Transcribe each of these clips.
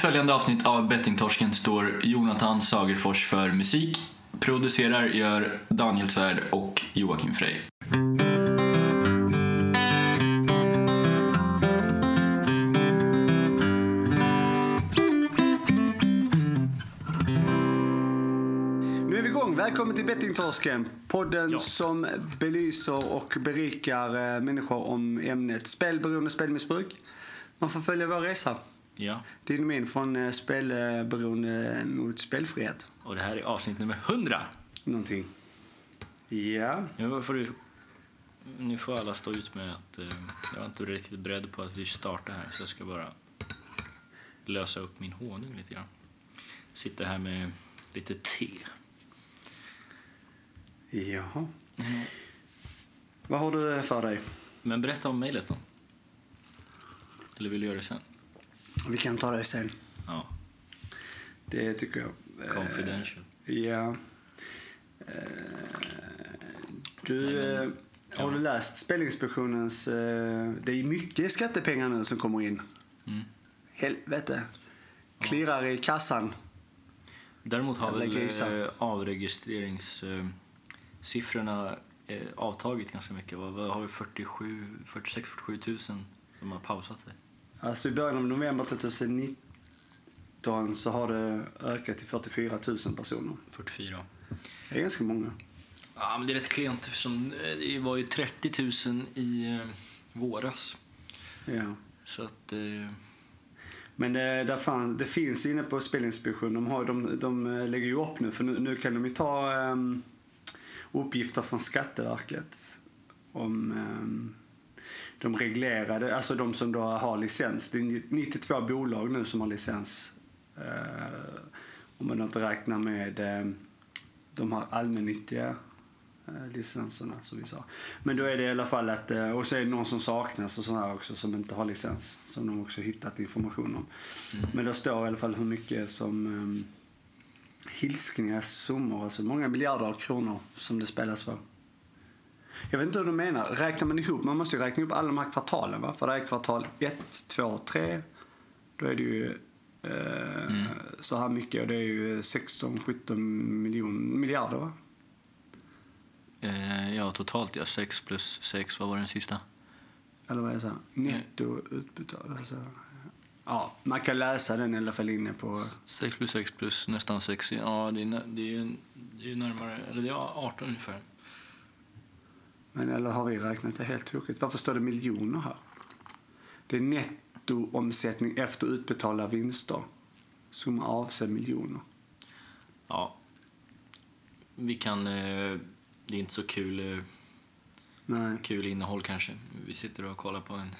följande avsnitt av Bettingtorsken står Jonathan Sagerfors för musik. Producerar gör Daniel Svärd och Joakim Frey. Nu är vi igång. Välkommen till Bettingtorsken. Podden Ja. som belyser och berikar eh, människor om ämnet spelberoende och spelmissbruk. Man får följa vår resa. Ja, Din och min från eh, spelberoende mot spelfrihet. och det här är avsnitt nummer 100. Någonting. Ja. Nu får, du, nu får alla stå ut med att eh, jag var inte riktigt beredd på att vi startar här så jag ska bara lösa upp min honung lite grann. Sitter här med lite te. Jaha. Vad har du för dig? Men berätta om mejlet då. Eller vill du göra det sen? Vi kan ta det sen. Ja, Det tycker jag. Eh, confidential. Ja. Eh, Du, Nej, men- eh, har du läst Spelinspektionens... Det är mycket skattepengar nu som kommer in. Mm. Helvete. Klirrar i kassan. Däremot har väl avregistreringssiffrorna avtagit ganska mycket. Vad, har vi 47, 46-47 tusen som har pausat sig? Alltså i början av november 2019 så har det ökat till 44 000 personer. 44. Det är ganska många. Ja, men det är rätt klent eftersom eh, det var ju 30 000 i eh, våras. Ja. Så att... Eh, Men det, där fan, det finns inne på Spelinspektionen, de, har, de, de eh, lägger ju upp nu för nu, nu kan de ju ta um, uppgifter från Skatteverket om um, de reglerade, alltså de som då har licens. Det är 92 bolag nu som har licens. Uh, om man inte räknar med um, de här allmännyttiga eh, licenserna som vi sa. Men då är det i alla fall att, eh, och så är det någon som saknas och sådana också som inte har licens. Som de också hittat information om. Men då står i alla fall hur mycket som hilskniga summor, alltså många miljarder kronor som det spelas för. Jag vet inte hur du menar. Räknar man ihop, man måste ju räkna ihop alla de här kvartalen va? För det är kvartal 1, 2, 3. Då är det ju eh, så här mycket och det är ju 16-17 miljon, miljarder va? eh, ja, totalt ja. 6 plus 6, vad var den sista? Eller vad är det? så här? Netto utbetalt. Alltså, ja, man kan läsa den i alla fall inne på... 6 plus 6 plus nästan 6. Ja, det är, nä- det är, ju- det är ju närmare... Eller det är 18 ungefär. Men eller har vi räknat det helt tokigt? Varför står det miljoner här? Det är nettoomsättning efter utbetalda vinster. Som avser miljoner. Ja. Vi kan... Eh, det är inte så kul, eh, Nej. kul innehåll kanske. Vi sitter och kollar på en,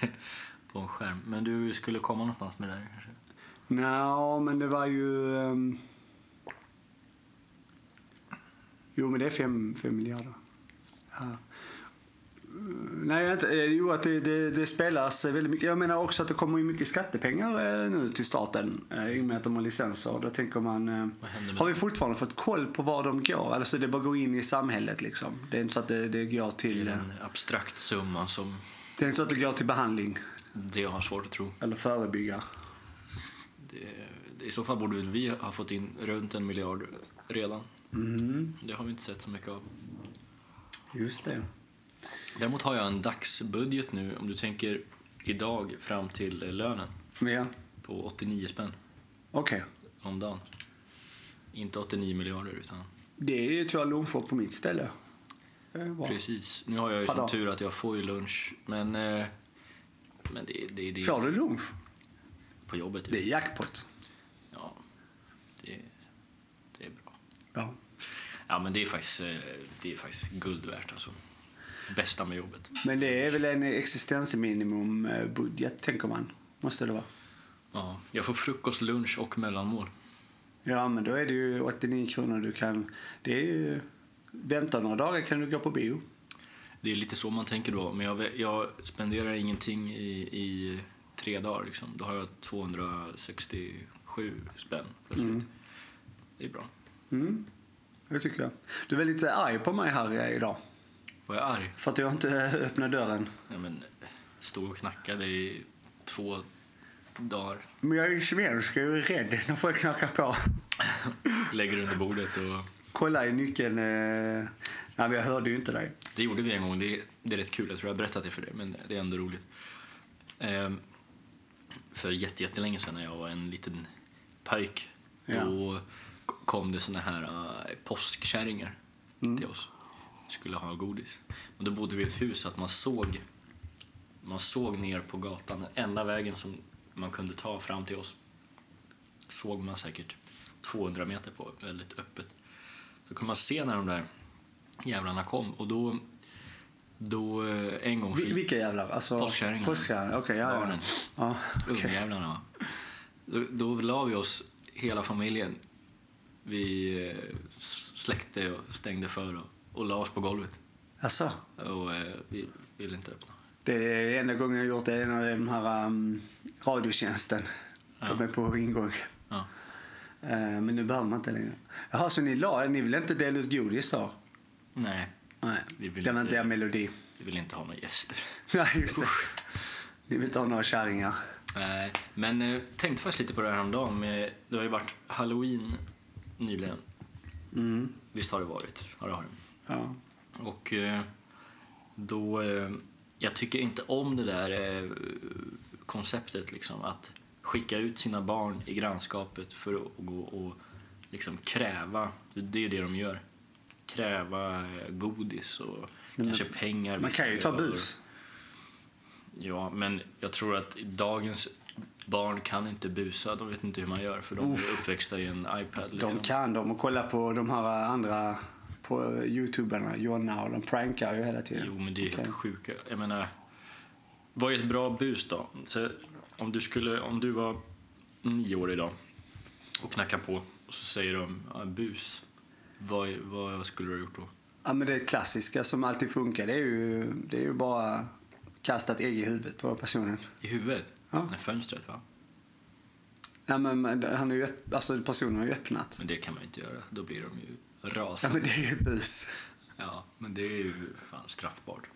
på en skärm. Men du skulle komma någonstans med det där kanske? Nå, men det var ju... ehm, Jo, men det är fem, fem miljarder. Nej, inte, eh, jo att det, det, det spelas väldigt mycket. Jag menar också att det kommer ju mycket skattepengar eh, nu till staten eh, i och med att de har licenser. Då tänker man, har vi fortfarande fått koll på var de går? Alltså det bara går in i samhället liksom. Det är inte så att det, det går Det till, är eh, en abstrakt summa som det är inte så att det går till behandling det har svårt att tro. eller förebygga. Det, det, I så fall borde vi ha fått in runt en miljard redan. Mm, Det har vi inte sett så mycket av. just det. Däremot har jag en dagsbudget nu, om du tänker idag fram till eh, lönen, ja, på 89 spänn okej. om dagen. Inte 89 miljarder, utan Det är ju två luncher på mitt ställe. Bra. precis. Nu har jag ju som tur att jag får ju lunch, men, eh, men det, det, det Får du lunch? på jobbet. ju. Det är jackpot. Ja, det, det är bra. Ja. Ja, men det är faktiskt, eh, det är faktiskt guld värt alltså. Bästa med jobbet. Men det är väl en existensminimum-budget, tänker man. Måste det vara. Ja, jag får frukost, lunch och mellanmål. Ja, men då är det ju 89 kronor du kan... Det är ju... Vänta några dagar kan du gå på bio. Det är lite så man tänker då, men jag, jag spenderar ingenting i, i tre dagar. Liksom. Då har jag 267 spänn plötsligt. Mm. Det är bra. Mm, det tycker jag. Du är lite arg på mig här eh, idag. Var jag arg? För att jag inte öppnade dörren. Ja, men, stod och knackade i två dagar. Men jag är ju svensk, jag är rädd när folk knackar på. Lägger under bordet och... Kolla i nyckeln. Eh... Nej, men jag hörde ju inte dig. Det gjorde vi en gång. Det är, det är rätt kul. Jag tror jag har berättat det för dig, men det är ändå roligt. Ehm, för jätte- jättelänge sedan när jag var en liten pojk, Ja. då kom det såna här uh, påskkärringar Mm. till oss. Skulle ha godis. Och då bodde vi i ett hus att man såg, man såg ner på gatan. Den enda vägen som man kunde ta fram till oss såg man säkert 200 meter på, väldigt öppet. Så kunde man se när de där jävlarna kom och då, då eh, en gång Vi, vilka jävlar? Alltså, Påskkärringarna. Påskkärringar, okej. ja, ja. barnen, ja. okej. ungjävlarna, då, då la vi oss, hela familjen, vi eh, släckte och stängde för och, och la oss på golvet. Alltså, Och eh, vi ville inte öppna. det är enda gången jag gjort det är en av de här um, radiotjänsten. De Ja. är på ingång. Ja. Eh, men nu behöver man inte längre. Jaha, så ni, la, ni vill inte dela ut godis då? Nej, Nej, Vi vill det var inte- er melodi. vi ville inte ha några gäster. Nej, just det. Ni vill inte ha några kärringar. Nej, men eh, tänkte faktiskt lite på det här häromdagen. Med, det har ju varit halloween nyligen. Mm. Visst har det varit? Ja, det har det. Ja. Och eh, då... Eh, jag tycker inte om det där eh, konceptet liksom att skicka ut sina barn i grannskapet för att gå och liksom kräva, det är det de gör, kräva godis och Men- kanske pengar. Man kan ju ta bus. Ja, men jag tror att dagens barn kan inte busa. De vet inte hur man gör för de är uppväxta i en iPad. Liksom. De kan de och kolla på de här andra på youtuberna, Jonna och de prankar ju hela tiden. Jo, men det är Okej. helt sjuka. Jag menar, vad är ett bra bus då? Så om, du skulle, om du var nio år idag och knackar på och så säger de ja, bus. Vad, vad skulle du ha gjort då? Ja, men det klassiska som alltid funkar det är ju, det är ju bara kasta ett ägg i huvudet på personen. I huvudet? Ja. Fönstret va? Ja, men, han är ju, alltså personen har ju öppnat. Men det kan man ju inte göra. Då blir de ju Ja, rasande. men det är ju ett bus. Ja, men det är ju fan straffbart.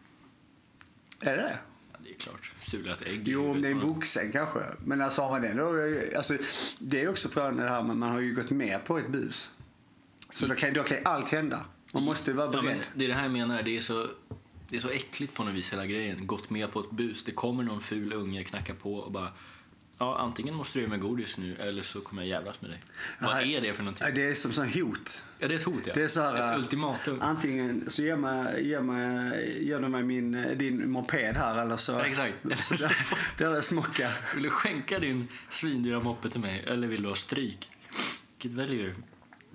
Är det? Ja, det är klart. Sula ett ägg Jo, om det är en vuxen kanske. Men alltså har man det då, alltså, det är också frågan det här men man har ju gått med på ett bus. Så då kan, då kan allt hända. Man måste ju vara Ja, beredd. men det är det här jag menar. Det är, så, det är så äckligt på något vis hela grejen. Gått med på ett bus. Det kommer någon ful unge, knackar på och bara Ja, antingen måste du ge mig godis nu eller så kommer jag jävlas med dig. Vad Ja, är det för någonting? Det är som sån hot. Ja, det är ett hot, ja. Det är så här, ett äh, ultimatum. Antingen så ger, mig, ger, mig, ger du mig min, din moped här eller så... Ja, exakt. så där, där är smocka. Vill du skänka din svindyra moppe till mig eller vill du ha stryk? Vilket väljer du?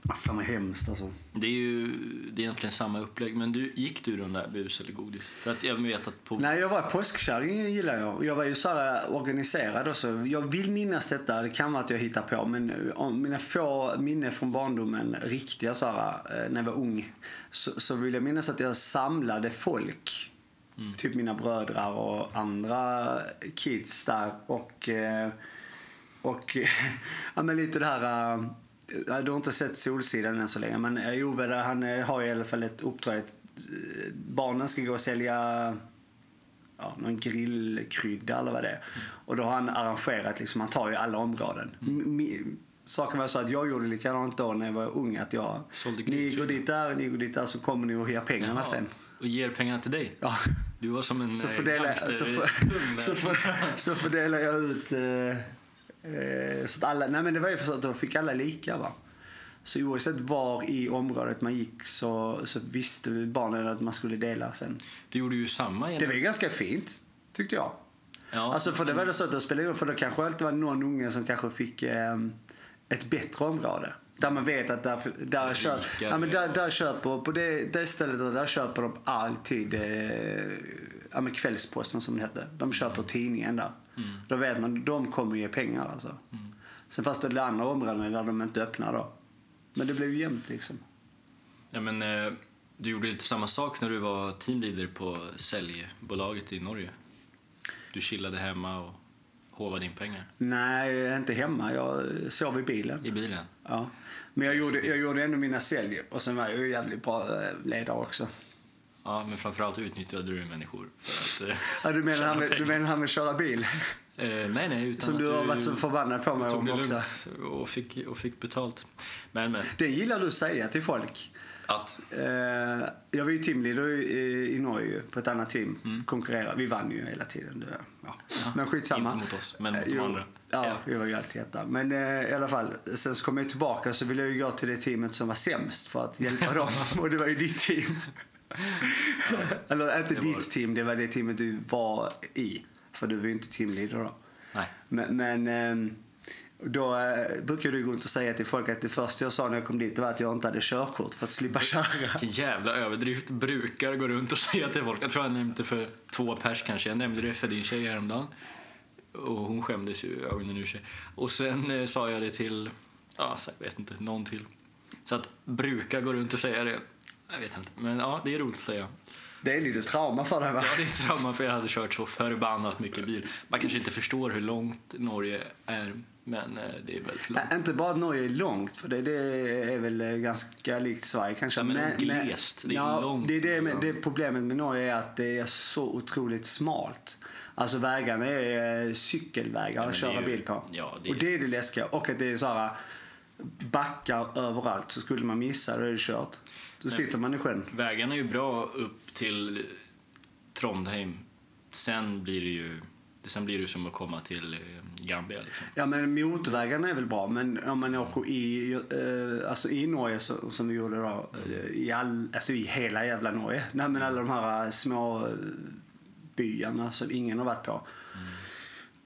Ah, Fan vad hemskt alltså. Det är ju det är egentligen samma upplägg. Men du, gick du den där bus eller godis? För att jag vet att på... Nej, jag var påskkärring gillar jag. Jag var ju så här organiserad också. Jag vill minnas detta, det kan vara att jag hittar på. Men eh, om mina få minnen från barndomen, riktiga så här, eh, när jag var ung. Så, så vill jag minnas att jag samlade folk. Typ mina brödrar och andra kids där. Och, eh, och ja, men lite det här... Du har inte sett Solsidan än så länge, men eh, Ove där, han eh, har i alla fall ett uppdrag. eh, Barnen ska gå och sälja ja, någon grillkrydda eller vad det är. Och då har han arrangerat, liksom, han tar ju alla områden. Mm. Saken var så att jag gjorde likadant då när jag var ung. Att jag, ni går dit där, ni går dit där så kommer ni och ger pengarna Jaha. sen. Och ger pengarna till dig? Ja. Du var som en Så fördelar, så, för, så, för, så fördelar jag ut eh, så att alla, nej men det var ju för att då fick alla lika va. Så oavsett var i området man gick så, så visste barnen att man skulle dela sen. Du gjorde ju samma. Det var ganska fint, tyckte jag. Ja, Alltså för det var det så att det spelade för då kanske alltid var någon unge som kanske fick eh, ett bättre område. Där man vet att där, där, kö, Rikare. ja, men där, där köper, på det, det stället där köper de alltid eh, ja, men Kvällsposten som det hette. De köper tidningen där. Mm. Då vet man, de kommer ge pengar alltså. Sen fast det andra områden där de inte öppnar då. Men det blev ju jämnt liksom. Ja, men, eh, du gjorde lite samma sak när du var teamleader på säljbolaget i Norge. Du chillade hemma och håvade in pengar Nej, inte hemma. Jag sov i bilen. i bilen. Ja. Men jag gjorde, jag gjorde ändå mina sälj och sen var jag ju jävligt bra eh, ledare också. Ja, men framförallt utnyttjade du människor. För att, eh, Ja, du, menar med, du menar han med köra bil? Eh, nej, nej. Utan Som du har varit så förbannad på mig om också. och fick, och fick betalt. Men, men. Det gillar du att säga till folk. Att, Eh, jag var ju teamleader i, i Norge på ett annat team. Mm. Konkurrera. Vi vann ju hela tiden. Ja. Ja, Men skitsamma. inte mot oss, men mot Eh, de andra. Ja, Ja. vi var ju alltid etta. Men eh, i alla fall, sen så kom jag tillbaka så ville jag ju gå till det teamet som var sämst för att hjälpa dem. Och det var ju ditt team. Eller inte det ditt var- team, det var det teamet du var i. För du var ju inte teamleader då. nej. Men, men ehm, då eh, brukar du gå runt och säga till folk att det första jag sa när jag kom dit var att jag inte hade körkort för att slippa köra. Vilken jävla överdrift. Brukar gå runt och säga till folk. Jag tror jag nämnde det för två pers kanske. Jag nämnde det för din tjej häromdagen. Och hon skämdes ju ögonen ur sig. Och sen eh, sa jag det till, ja, jag vet inte, någon till. Så att brukar gå runt och säga det. Jag vet inte. Men ja, det är roligt att säga. Det är lite trauma för dig va? Ja, det är trauma för jag hade kört så förbannat mycket bil. Man kanske inte förstår hur långt Norge är, men eh, det är väldigt långt. Nej, inte bara att Norge är långt, för det, det är väl eh, ganska likt Sverige kanske. Ja, men glest. Det är ja, långt. Det, är det, med, det problemet med Norge är att det är så otroligt smalt. Alltså vägarna är eh, cykelvägar Ja, men att köra ju- bil på. ja, det är- Och det är det läskiga. Och att det är så här backar överallt. Så skulle man missa då är det kört. Då sitter man i sjön. Vägarna är ju bra upp till Trondheim. Sen blir det ju, sen blir det som att komma till eh, Gambia. Liksom. Ja men motorvägarna är väl bra men om man åker i, eh, alltså i Norge så, som vi gjorde då, eh, i, all, alltså i hela jävla Norge. Nej men alla de här små byarna som ingen har varit på.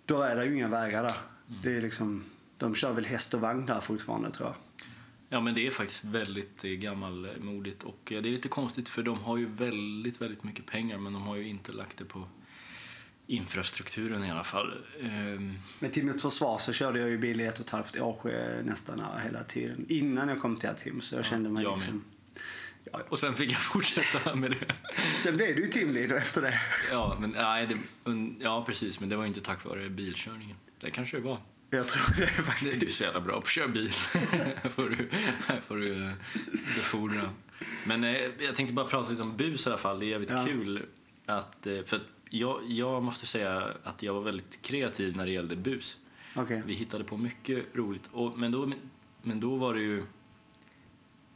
Då är det ju inga vägar där. Det är liksom, de kör väl häst och vagn där fortfarande tror jag. Ja, men det är faktiskt väldigt eh, gammalmodigt och eh, det är lite konstigt för de har ju väldigt, väldigt mycket pengar men de har ju inte lagt det på infrastrukturen i alla fall. Ehm, Men till mitt försvar så körde jag ju bil i ett och ett halvt år eh, nästan hela tiden. Innan jag kom till Atim så jag kände mig jag med. liksom... Ja, Och sen fick jag fortsätta med det. Sen blev du ju teamleader efter det. Ja, men, nej, det, ja, precis, men det var ju inte tack vare bilkörningen. Det kanske det var. Jag tror det faktiskt. är så jävla bra köra bil. Här får du, här får du eh, befordra. Men eh, jag tänkte bara prata lite om bus i alla fall. Det är jävligt Ja. kul att... eh, För att jag, jag måste säga att jag var väldigt kreativ när det gällde bus. Okej. Vi hittade på mycket roligt. Och, men, då, men då var det ju...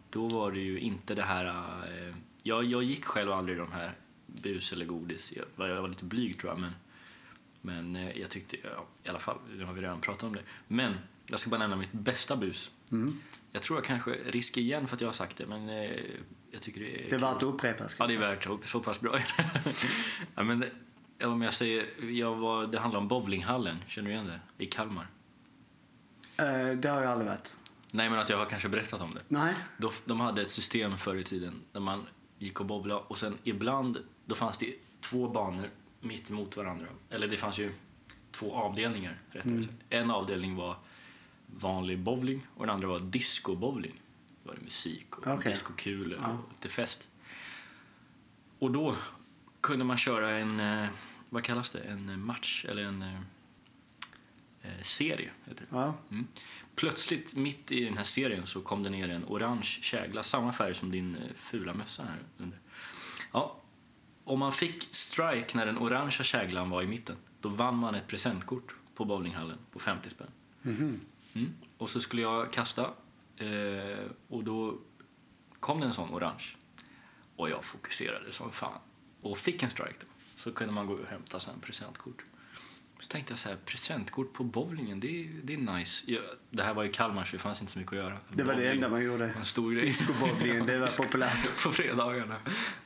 Då var det ju inte det här... Eh, jag, jag gick själv aldrig de här bus eller godis. Jag, var- jag var lite blyg tror jag. Men, men eh, jag tyckte... Ja, I alla fall, nu har vi redan pratat om det. Men jag ska bara nämna mitt bästa bus. Mm. Jag tror jag kanske riskar igen för att jag har sagt det. Men eh, jag tycker det är... Det är värt att upprepa. Ja, det är värt så, så pass bra. ja, men, om jag säger, jag var, det handlar om bowlinghallen, känner du igen det? I Kalmar. Eh, det har jag aldrig varit. Nej, men att jag har kanske berättat om det. Nej. Då, de hade ett system förr i tiden där man gick och bowlade och sen ibland, då fanns det två banor mitt emot varandra. Eller det fanns ju två avdelningar, rättare Mm. sagt. En avdelning var vanlig bowling och den andra var disco-bowling. Då var det musik och Okej. discokulor Ja. och lite fest. Och då kunde man köra en, eh, vad kallas det, en match eller en eh, eh, serie. Heter det. Ja. Mm. Plötsligt, mitt i den här serien, så kom det ner en orange kägla, samma färg som din fula mössa här under. Ja, om man fick strike när den orangea käglan var i mitten, då vann man ett presentkort på bowlinghallen på 50 spänn. Mhm. Mm. Och så skulle jag kasta eh, och då kom det en sån orange. Och jag fokuserade som fan och fick en strike då. Så kunde man gå och hämta sen presentkort. Så tänkte jag så här, presentkort på bowlingen, det är, det är nice. Jag, det här var i Kalmar så det fanns inte så mycket att göra. Det var det Bowling enda man gjorde. en stor grej. Discobowlingen, det var populärt. på fredagarna.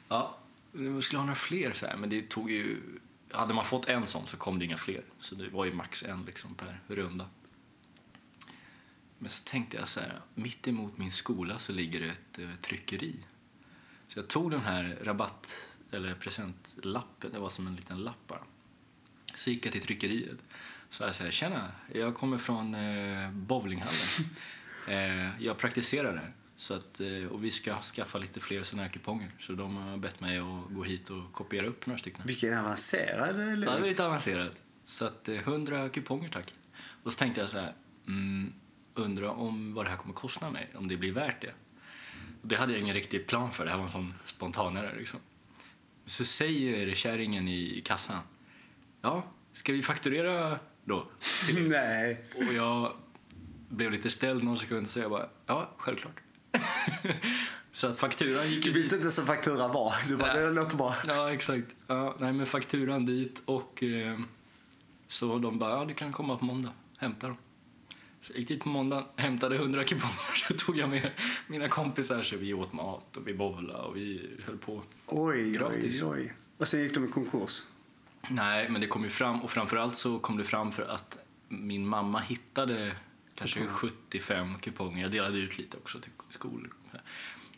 Ja, vi skulle ha några fler så här, men det tog ju... Hade man fått en sån så kom det inga fler. Så det var ju max en liksom per runda. Men så tänkte jag så här, mitt emot min skola så ligger det ett eh, tryckeri. Så jag tog den här rabatt eller presentlappen, det var som en liten lapp bara. Så gick jag till tryckeriet. Så jag säger, tjena, jag kommer från eh, bowlinghallen. eh, jag praktiserar här. Så att, eh, och vi ska skaffa lite fler såna här kuponger. Så de har bett mig att gå hit och kopiera upp några stycken. Vilken avancerad... Ja, det var lite avancerat. Så att eh, 100 kuponger tack. Och så tänkte jag så här, mm, undra om vad det här kommer kosta mig, om det blir värt det. Och det hade jag ingen riktig plan för, det här var en sån spontanare liksom. Så säger kärringen i kassan. Ja, ska vi fakturera då? Nej. Och jag blev lite ställd någon sekund så jag bara, ja, självklart. så att fakturan gick Du visste inte ens vad faktura var. Du bara, det låter bra. Ja, exakt. Ja, nej, men fakturan dit och eh, så de bara, ja, du kan komma på måndag. Hämta dem. Så jag gick dit på måndag, hämtade 100 kuponger, så tog jag med mina kompisar så vi åt mat och vi bowlade och vi höll på. Oj, Gratis. oj, oj. Och sen gick de i konkurs. Nej, men det kom ju fram och framförallt så kom det fram för att min mamma hittade kanske 75 kuponger. Jag delade ut lite också till skol.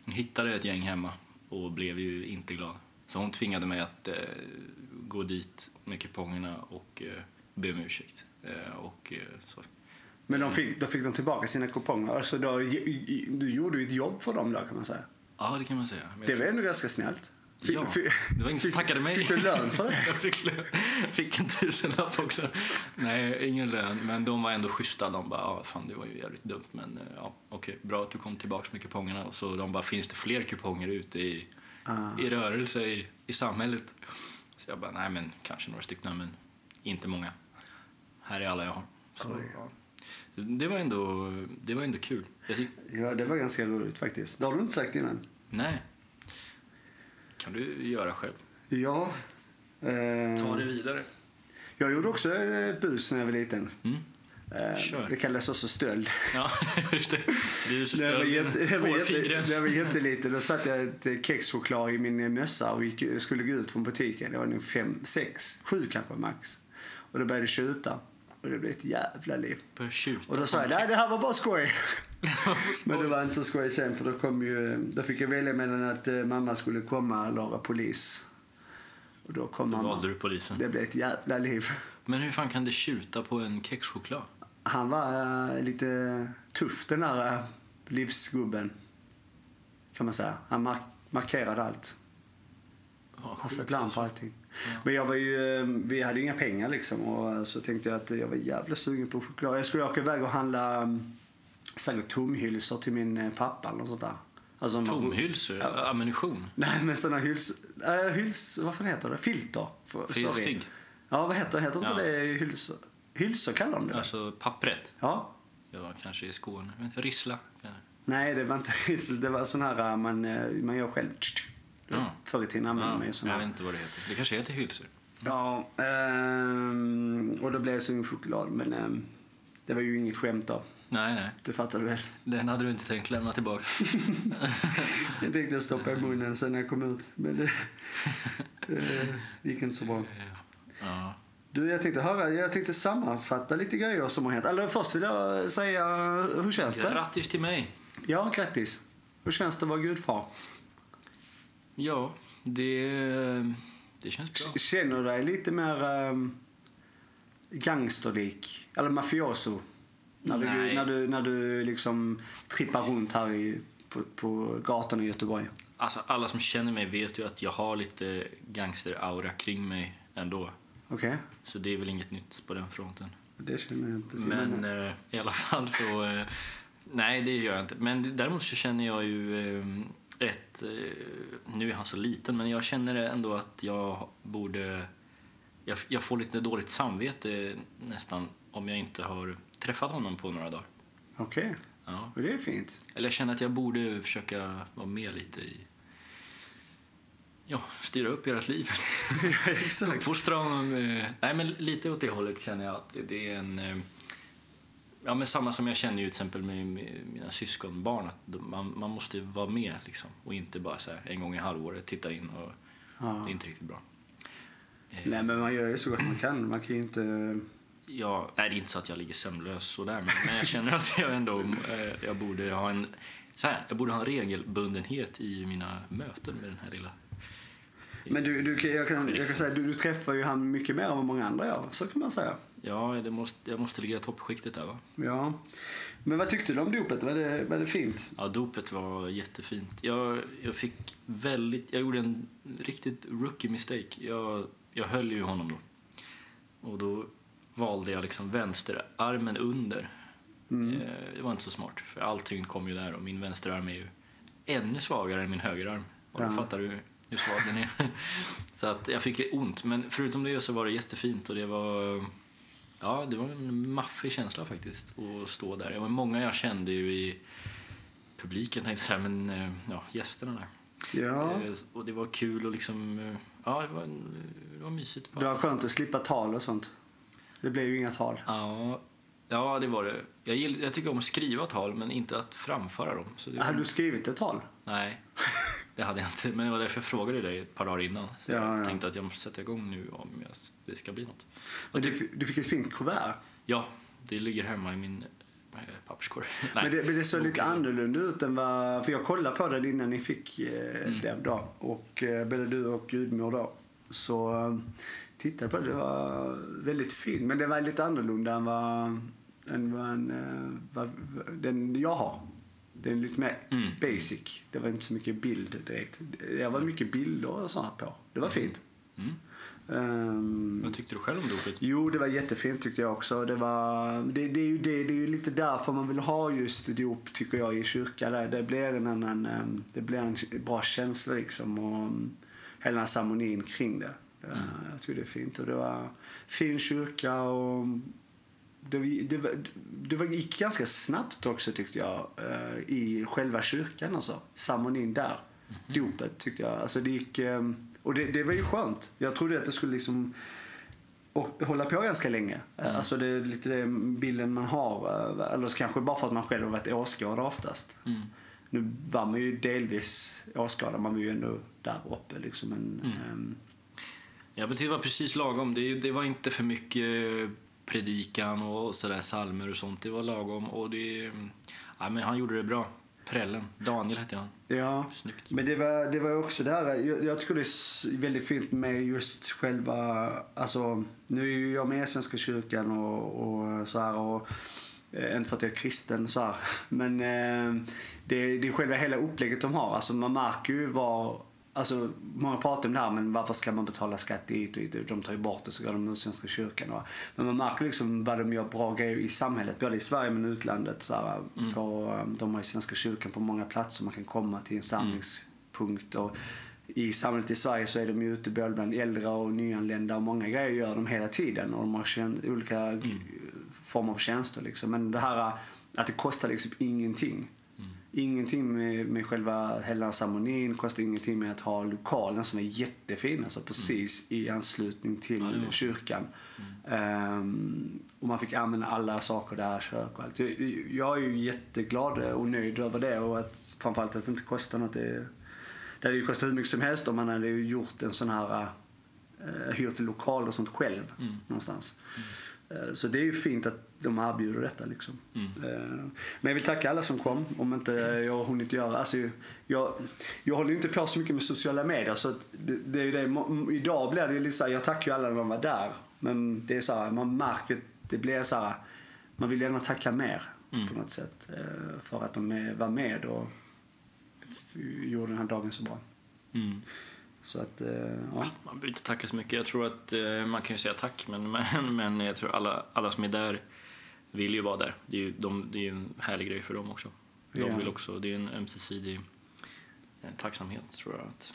Hittade ett gäng hemma och blev ju inte glad. Så hon tvingade mig att eh, gå dit med kupongerna och eh, be om ursäkt. Eh, och, eh, så. Men de fick, då fick de tillbaka sina kuponger. Alltså då, du gjorde ju ett jobb för dem då kan man säga. Ja, det kan man säga. Men Det var ändå ganska snällt. Fick, Ja, det var ingen som tackade mig. Fick du lön för det? Jag fick, lön. fick en tusenlapp också. Nej, ingen lön. Men de var ändå schyssta. De bara, ja, fan det var ju jävligt dumt. Men eh, ja, okej, bra att du kom tillbaka med kupongerna. Och så de bara, finns det fler kuponger ute i, Ah. i rörelse i, i samhället? Så jag bara, nej men kanske några stycken, men inte många. Här är alla jag har. Så, ja. Det var ändå, det var ändå kul. Tyck, Ja, det var ganska roligt faktiskt. Det har du inte sagt innan. nej. Kan du göra själv. Ja. Eh, Ta det vidare. Jag gjorde också eh, bus när jag var liten. Mm. Eh, det kallades också stöld. Ja, just det. Var, stöld. när jag var, jätteliten då satte jag ett eh, kexchoklad i min eh, mössa och gick, skulle gå ut från butiken. Det var nog fem, sex, sju kanske max. Och då började det tjuta. Och det blev ett jävla liv. Och då sa jag, nej det här var bara skoj. Men det var inte så skoj sen för då kom ju, då fick jag välja mellan att eh, mamma skulle komma eller vara polis. Och då kom Då mamma. valde du polisen. Det blev ett jävla liv. Men hur fan kan det tjuta på en kexchoklad? Han var eh, lite tuff den där eh, livsgubben. Kan man säga. Han mark- markerade allt. Ja, Han satte larm alltså. på allting. Ja. Men jag var ju, vi hade inga pengar liksom och så tänkte jag att jag var jävla sugen på choklad. Jag skulle åka iväg och handla um, säkert tomhylsor till min eh, pappa eller något sånt där. Alltså, var- Tomhylsor? Ja. Ammunition? Nej men sådana hyls... Äh, hyls... Vad fan heter det? Filter? Filsig? Ja vad heter, heter inte Ja. det hylsor? Hylsor kallar de det? Alltså pappret? Ja. Ja, kanske i Skåne. Jag Rissla? Nej det var inte hyssel. Det var sån här äh, man, eh, man gör själv. Ja. Förr i tiden använde man ju sån jag här. vet inte vad det heter. Det kanske heter hylsor. Ja, ehm, och då blev jag sugen på choklad. Men ehm, det var ju inget skämt då. Nej, nej. Det fattar du väl? Den hade du inte tänkt lämna tillbaka. Jag tänkte stoppa i munnen sen när jag kom ut. Men det, det gick inte så bra. Ja. Du, jag tänkte höra, jag tänkte sammanfatta lite grejer som har hänt. Eller först vill jag säga, hur känns det? Grattis till mig! Ja, grattis. Hur känns det att vara gudfar? Ja, det, det känns bra. Känner du dig lite mer um, gangsterlik? Eller mafioso? När du, Nej. när du, när du liksom trippar runt här i, på, på gatorna i Göteborg. Alltså, alla som känner mig vet ju att jag har lite gangster-aura kring mig ändå. Okej? Så det är väl inget nytt på den fronten. Det känner jag inte. Men eh, i alla fall så... Eh, nej, det gör jag inte. Men däremot så känner jag ju eh, ett... Eh, nu är han så liten, men jag känner ändå att jag borde... Jag, jag får lite dåligt samvete nästan om jag inte har träffat honom på några dagar. Okej, Ja. och det är fint. Eller jag känner att jag borde försöka vara med lite i... Ja, styra upp ert liv. Exakt. Uppfostra honom. eh, Nej, men lite åt det hållet känner jag att det är en... eh, Ja, men samma som jag känner ju till exempel med mina syskonbarn. Att man, man måste vara med liksom. Och inte bara så här en gång i halvåret titta in. Och Ja. Det är inte riktigt bra. Eh, Nej, men man gör ju så gott man kan. Man kan ju inte... Ja, nej, det är inte så att jag ligger sömnlös sådär, men, men jag känner att jag ändå eh, jag borde ha en så här, jag borde ha en regelbundenhet i mina möten med den här lilla... Men du, du, kan- jag, kan, jag kan säga du, du träffar ju han mycket mer än vad många andra gör. Så kan man säga. Ja, det måste, jag måste ligga i toppskiktet där va? Ja. Men vad tyckte du om dopet? Var det, var det fint? Ja, dopet var jättefint. Jag, jag fick väldigt, jag gjorde en riktigt rookie mistake. Jag, jag höll ju honom då. Och då valde jag liksom vänsterarmen under. Mm. Eh, Det var inte så smart, för all tyngd kom ju där och min vänsterarm är ju ännu svagare än min högerarm. Och då Ja. fattar du Just var den är. Så att jag fick ont, men förutom det så var det jättefint och det var Ja, det var en maffig känsla faktiskt att stå där. Det var många jag kände ju i publiken tänkte så här, men eh, ja, gästerna där. Ja. Eh, Och det var kul och liksom, ja det var, det var mysigt. Det var skönt att slippa tal och sånt. Det blev ju inga tal. Ja, ja, det var det. Jag, gill, jag tycker om att skriva tal, men inte att framföra dem. Så det var, Hade du skrivit ett tal? Nej, det hade jag inte. Men det var därför jag frågade dig ett par dagar innan. Så Ja, jag ja. tänkte att jag måste sätta igång nu om jag, det ska bli något. Men du, du fick ett fint kuvert. Ja, det ligger hemma i min eh, papperskorg. Men det, men det såg lite annorlunda ut än vad... För jag kollade på det innan ni fick eh, Mm. det då. Och eh, både du och Gudmor då. Så eh, tittade på det. Det var väldigt fint. Men det var lite annorlunda än vad, än vad, en, eh, vad den jag har. Den är lite mer Mm. basic. Det var inte så mycket bild direkt. Det var mycket bilder och så här på. Det var fint. Mm. Ehm, Vad tyckte du själv om dopet? Jo, det var jättefint tyckte jag också. Det, var, det, det, är ju, det, det är ju lite därför man vill ha just dop, tycker jag, i kyrka. Där. Det blir en annan, ehm, det blir en bra känsla liksom. Och mm, hela ceremonin kring det. Eh, Jag tycker det är fint. Och det var fin kyrka och det, det, var- det var, gick ganska snabbt också tyckte jag eh, i själva kyrkan alltså. Ceremonin där. Dopet tyckte jag. Alltså det gick, eh, och det, det var ju skönt. Jag trodde att det skulle liksom och hålla på ganska länge. Mm. Alltså det är lite den bilden man har. eh, Eller kanske bara för att man själv har varit åskådare oftast. Mm. Nu var man ju delvis åskådare, man var ju ändå där uppe liksom. Men, Mm. Ja, men det var precis lagom. Det, det var inte för mycket predikan och sådär salmer och sånt. Det var lagom och det... Ja, men han gjorde det bra. Prällen. Daniel hette han. ja. Snyggt. Men det var, det var också där, jag, jag tycker det är väldigt fint med just själva, alltså nu är ju jag med i Svenska kyrkan och, och så här och eh, inte för att jag är kristen så här, men eh, det, det är själva hela upplägget de har, alltså man märker ju var Alltså, många pratar om det här, men varför ska man betala skatt dit och dit? De tar ju bort det så går de ur Svenska kyrkan. Och, men man märker liksom vad de gör bra grejer i samhället, både i Sverige men utlandet. Så här, på, de har ju Svenska kyrkan på många platser man kan komma till en samlingspunkt. Och I samhället i Sverige så är de ju ute både bland äldre och nyanlända och många grejer gör de hela tiden. Och de har olika former av tjänster liksom. Men det här att det kostar liksom ingenting. Ingenting med, med själva hela ceremonin, kostar ingenting med att ha lokalen som är jättefin, alltså precis i anslutning till Ja, kyrkan. Ehm, och man fick använda alla saker där, kök och allt. Jag, jag är ju jätteglad och nöjd över det och att framförallt att det inte kostar något. Det, det hade ju kostat hur mycket som helst om man hade gjort en sån här, uh, hyrt en lokal och sånt själv Mm. någonstans. Eh, Så det är ju fint att de erbjuder detta. Liksom. Mm. Eh, Men jag vill tacka alla som kom. Om inte jag har hunnit göra. Alltså, jag, jag håller ju inte på så mycket med sociala medier. Så att det, det är det. Idag blir det lite så här, jag tackar ju alla när de var där. Men det är så här, man märker, det blir så här, man vill gärna tacka mer Mm. på något sätt. eh, För att de var med och gjorde den här dagen så bra. Mm. Så att, eh, ja. Man behöver inte tacka så mycket. Jag tror att eh, man kan ju säga tack, men, men, men jag tror alla, alla som är där vill ju vara där. Det är ju, de, det är en härlig grej för dem också. De vill också, det är en ömsesidig eh, tacksamhet tror jag att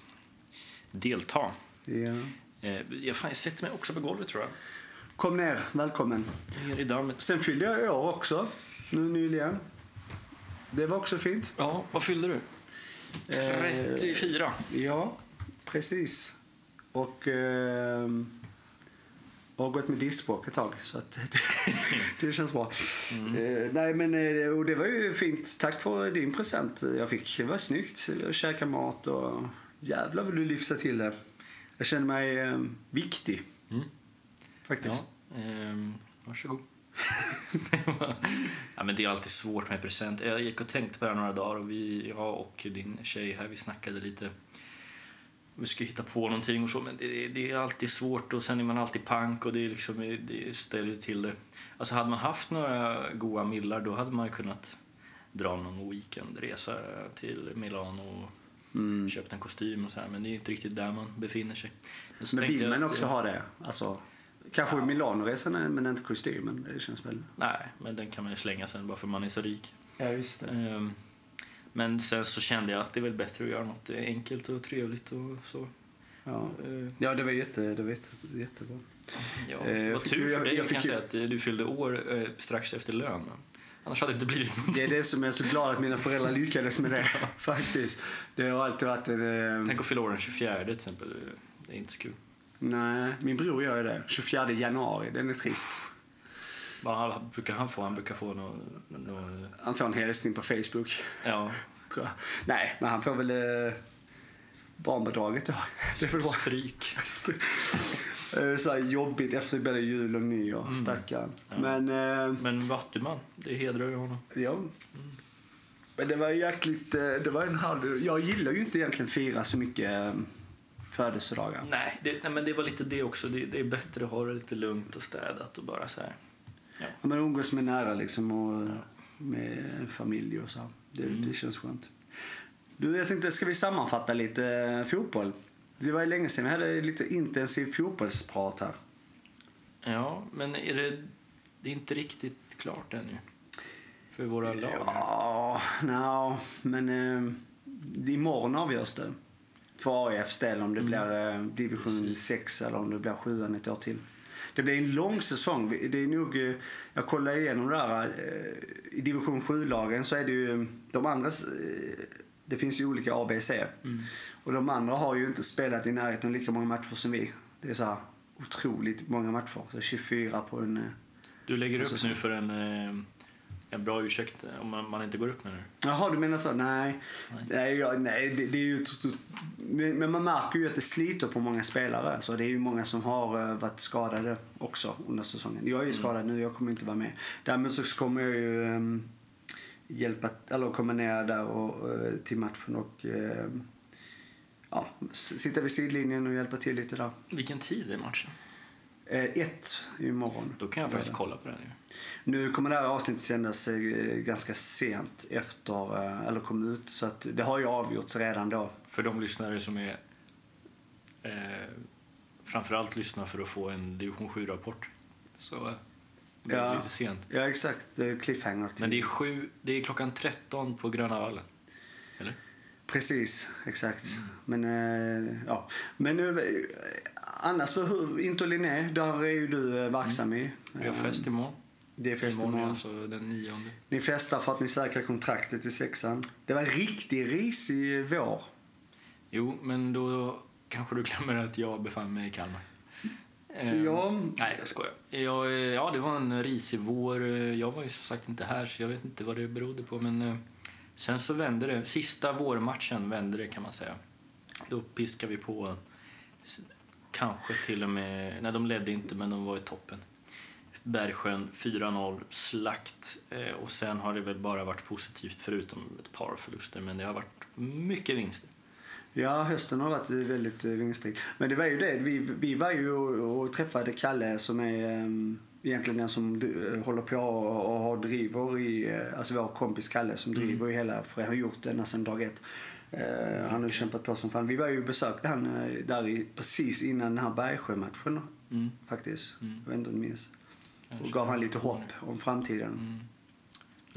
delta. Ja. Eh, jag, fan, jag sätter mig också på golvet tror jag. Kom ner, välkommen. Ner i dammet. Sen fyllde jag år också, nu nyligen. Det var också fint. Ja, vad fyllde du? Eh, 34. Ja, precis. Och eh, har gått med diskbråck ett tag, så att det, känns bra. Eh, nej, men eh, och det var ju fint. Tack för din present jag fick. Det var snyggt. Jag käkade mat och jävlar vad du lyxade till det. Jag känner mig eh, viktig, Mm. faktiskt. Ja, ehm, varsågod. ja, men det är alltid svårt med present. Jag gick och tänkte på det några dagar och vi, jag och din tjej här, vi snackade lite. Vi ska hitta på någonting och så, men det, det är alltid svårt och sen är man alltid pank och det, är liksom, det ställer ju till det. Alltså hade man haft några goa millar då hade man ju kunnat dra någon weekendresa till Milano och Mm. köpt en kostym och så här, men det är inte riktigt där man befinner sig. Så Men vill man också ha det? Alltså, kanske Ja. Milanoresan, men inte kostymen. Det känns väl... Nej, men den kan man ju slänga sen bara för man är så rik. Ja, visst Ehm, Men sen så kände jag att det är väl bättre att göra något enkelt och trevligt och så. Ja, Eh, ja det var, jätte, det var jätte, jättebra. Ja, Eh, vad fick- tur för dig jag kan jag fick- säga att eh, du fyllde år strax efter lön. Annars hade det inte blivit någonting. Det är det som jag är så glad att mina föräldrar lyckades med det. Faktiskt. Det har alltid varit en... Tänk att fylla år den 24 till exempel. Det är inte så kul. Nej, min bror gör ju det. 24 januari. Den är trist. Vad brukar han få? Han brukar få någon... någon Han får en hälsning på Facebook. ja, Tror jag. Nej, men han får väl eh, barnbidraget då. Det är väl bra. stryk. Eh, Så här jobbigt efter både jul och nyår. Stackarn. Ja. Men, eh, Men Vattuman, det hedrar ju honom. ja. Men det var jäkligt... eh, Det var en halv... Jag gillar ju inte egentligen fira så mycket eh, födelsedagar. Nej, det, nej, men det var lite det också. Det, det är bättre att ha det lite lugnt och städat och bara så här. Ja, men umgås med nära liksom och Ja. med familj och så. Det, Mm. det känns skönt. Du, jag tänkte, ska vi sammanfatta lite eh, fotboll? Det var ju länge sedan vi hade lite intensivt fotbollsprat här. Ja, men är det, det är inte riktigt klart ännu. För våra lag. Ja, no, men eh, det- imorgon avgörs det. För AIFs del om det Mm. blir eh, division Precis. 6 eller om det blir 7 ett år till. Det blir en lång säsong. Det är nog, eh, jag kollar igenom det där. eh, I division 7-lagen så är det ju de andra, eh, det finns ju olika A, B, C. Mm. Och de andra har ju inte spelat i närheten lika många matcher som vi. Det är så här otroligt många matcher. Så 24 på en... eh, Du lägger upp nu för en, eh, en bra ursäkt om man, man inte går upp med nu. Jaha, du menar så? Nej. Nej. Nej, ja, nej det, det är ju... Men man märker ju att det sliter på många spelare. Så det är ju många som har eh, varit skadade också under säsongen. Jag är ju skadad nu, jag kommer inte vara med. Däremot så kommer jag ju um, hjälpa, eller komma ner där och, eh, till matchen och ehm, ja, sitta vid sidlinjen och hjälpa till lite där. Vilken tid är matchen? Eh, ett imorgon. Då kan jag faktiskt kolla på den. ju. Nu kommer det här avsnittet sändas eh, ganska sent efter, eh, eller kom ut. Så att det har ju avgjorts redan då. För de lyssnare som är eh, framförallt lyssnar för att få en division 7-rapport. Så det är Ja. lite sent. Ja, exakt. Cliffhanger. Till. Men det är, sju, det är klockan 13 på Gröna Vallen. Eller? Precis, exakt. Mm. Men, eh, ja. Men eh, annars, för hur, Inter Linné, där är ju du eh, verksam i. Mm. Vi har fest imorgon. Det är fest Imorgon alltså den nionde. Ni festar för att ni säkrar kontraktet i sexan. Det var en riktig risig vår. Jo, men då kanske du glömmer att jag befann mig i Kalmar. Eh, Ja. Nej, jag skojar. Jag, eh, ja, det var en risig vår. Jag var ju som sagt inte här, så jag vet inte vad det berodde på. Men eh, sen så vände det. Sista vårmatchen vände det, kan man säga. Då piskade vi på. Kanske till och med... Nej, de ledde inte, men de var i toppen. Bergsjön 4-0, slakt. Eh, Och sen har det väl bara varit positivt, förutom ett par förluster. Men det har varit mycket vinster. Ja, hösten har varit väldigt eh, vinstrik. Men det var ju det, vi, vi var ju och, träffade Kalle som är um, egentligen den som d- håller på och, och har driver i, eh, alltså vår kompis Kalle som Mm. driver i hela, för han har gjort det sedan dag ett. Eh, han har kämpat på som fan. Vi var ju besökte han eh, där i, precis innan den här Bergsjö-matchen Mm. faktiskt. Mm. Jag vet inte om du minns. Och gav han lite hopp om framtiden. Mm.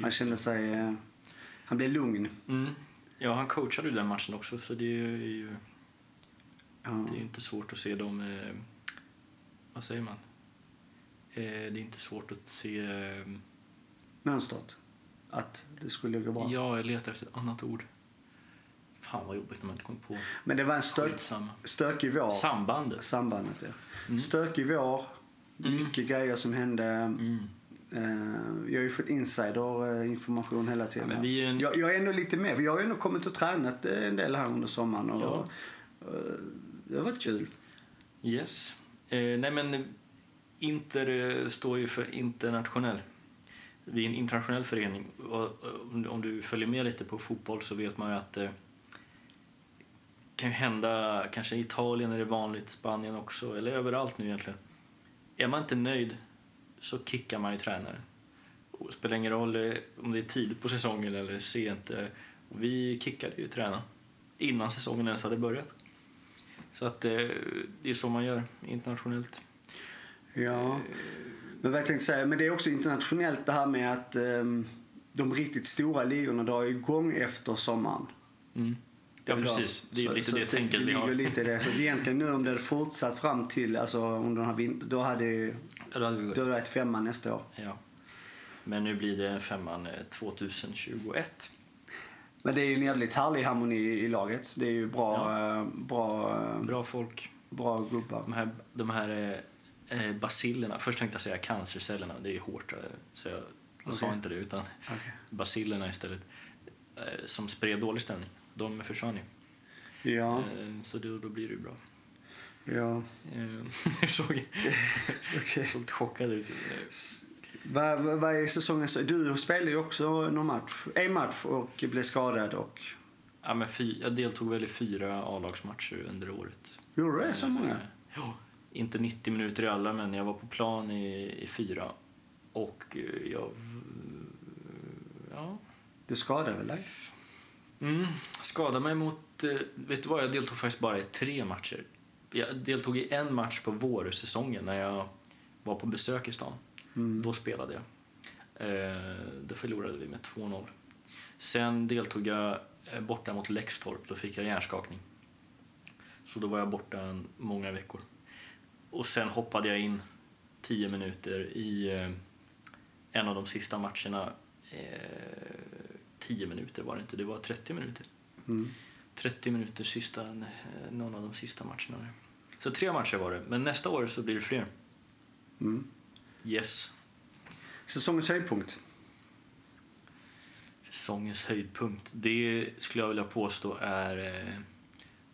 Han kände sig, eh, han blev lugn. Mm. Ja, han coachade ju den matchen också, så det är ju, Ja. det är ju inte svårt att se dem... Eh, vad säger man? Eh, det är inte svårt att se... Eh, Mönstret. Att det skulle gå bra. ja, jag letar efter ett annat ord. Fan vad jobbigt när man inte kommer på. Men det var en stök, stökig vår. Sambandet. Sambandet, ja. Mm. Stökig vår. Mm. Mycket grejer som hände. Mm. Eh, jag har ju fått insider-information hela tiden. Ja, men vi är en- jag, jag är ändå lite med. För jag har ju ändå kommit och tränat eh, en del här under sommaren. Och, Ja. eh, det har varit kul. Yes. Eh, nej, men Inter eh, står ju för internationell. Vi är en internationell förening. Och, eh, om- du följer med lite på fotboll så vet man ju att kan ju hända, kanske i Italien är det vanligt, Spanien också, eller överallt nu egentligen. Är man inte nöjd så kickar man ju tränaren. Och det spelar ingen roll eh, om det är tidigt på säsongen eller sent. eh, vi kickade ju tränaren innan säsongen ens hade börjat. Så att eh, det är så man gör internationellt. Ja. Men vad jag tänkte säga, men det är också internationellt det här med att ehm, de riktigt stora ligorna drar igång efter sommaren. Mm. Ja, precis. Det är Så- lite så det tänket vi har. lite det. Så egentligen nu om det hade fortsatt fram till, alltså under den här vintern, då hade Ja, då hade vi då hade det varit femma nästa år. Ja. Men nu blir det femman eh, 2021. Men det är ju en jävligt härlig harmoni i laget. Det är ju bra, eh, bra, eh, Bra folk. bra gubbar. De här, de här eh, eh, basillerna, först tänkte jag säga cancercellerna, det är hårt eh, så jag, jag sa inte det utan Okej. basillerna istället eh, som spred dålig stämning. De försvann ju. Ja, Eh, så då, då blir det ju bra. ja. Eh, jag såg såg lite chockad ut. Vad, vad, vad är säsongens... Du spelade ju också någon match. En match och blev skadad och... Ja, men fy, jag deltog väl i fyra A-lagsmatcher under året. Gjorde du det så många? Eh, Ja, inte 90 minuter i alla, men jag var på plan i, i fyra. Och eh, jag... Ja. Du skadade väl dig? Mm, skadade mig mot... eh, Vet du vad, jag deltog faktiskt bara i tre matcher. Jag deltog i en match på vårsäsongen när jag var på besök i stan. Mm. Då spelade jag. Eh, då förlorade vi med 2-0. Sen deltog jag eh, borta mot Läxtorp. Då fick jag hjärnskakning. Så då var jag borta många veckor. Och sen hoppade jag in 10 minuter i en av de sista matcherna. Eh, 10 minuter var det inte, det var 30 minuter. Mm. 30 minuter sista, eh, någon av de sista matcherna. Så tre matcher var det, men nästa år så blir det fler. Mm. Yes. Säsongens höjdpunkt? Säsongens höjdpunkt, det skulle jag vilja påstå är eh,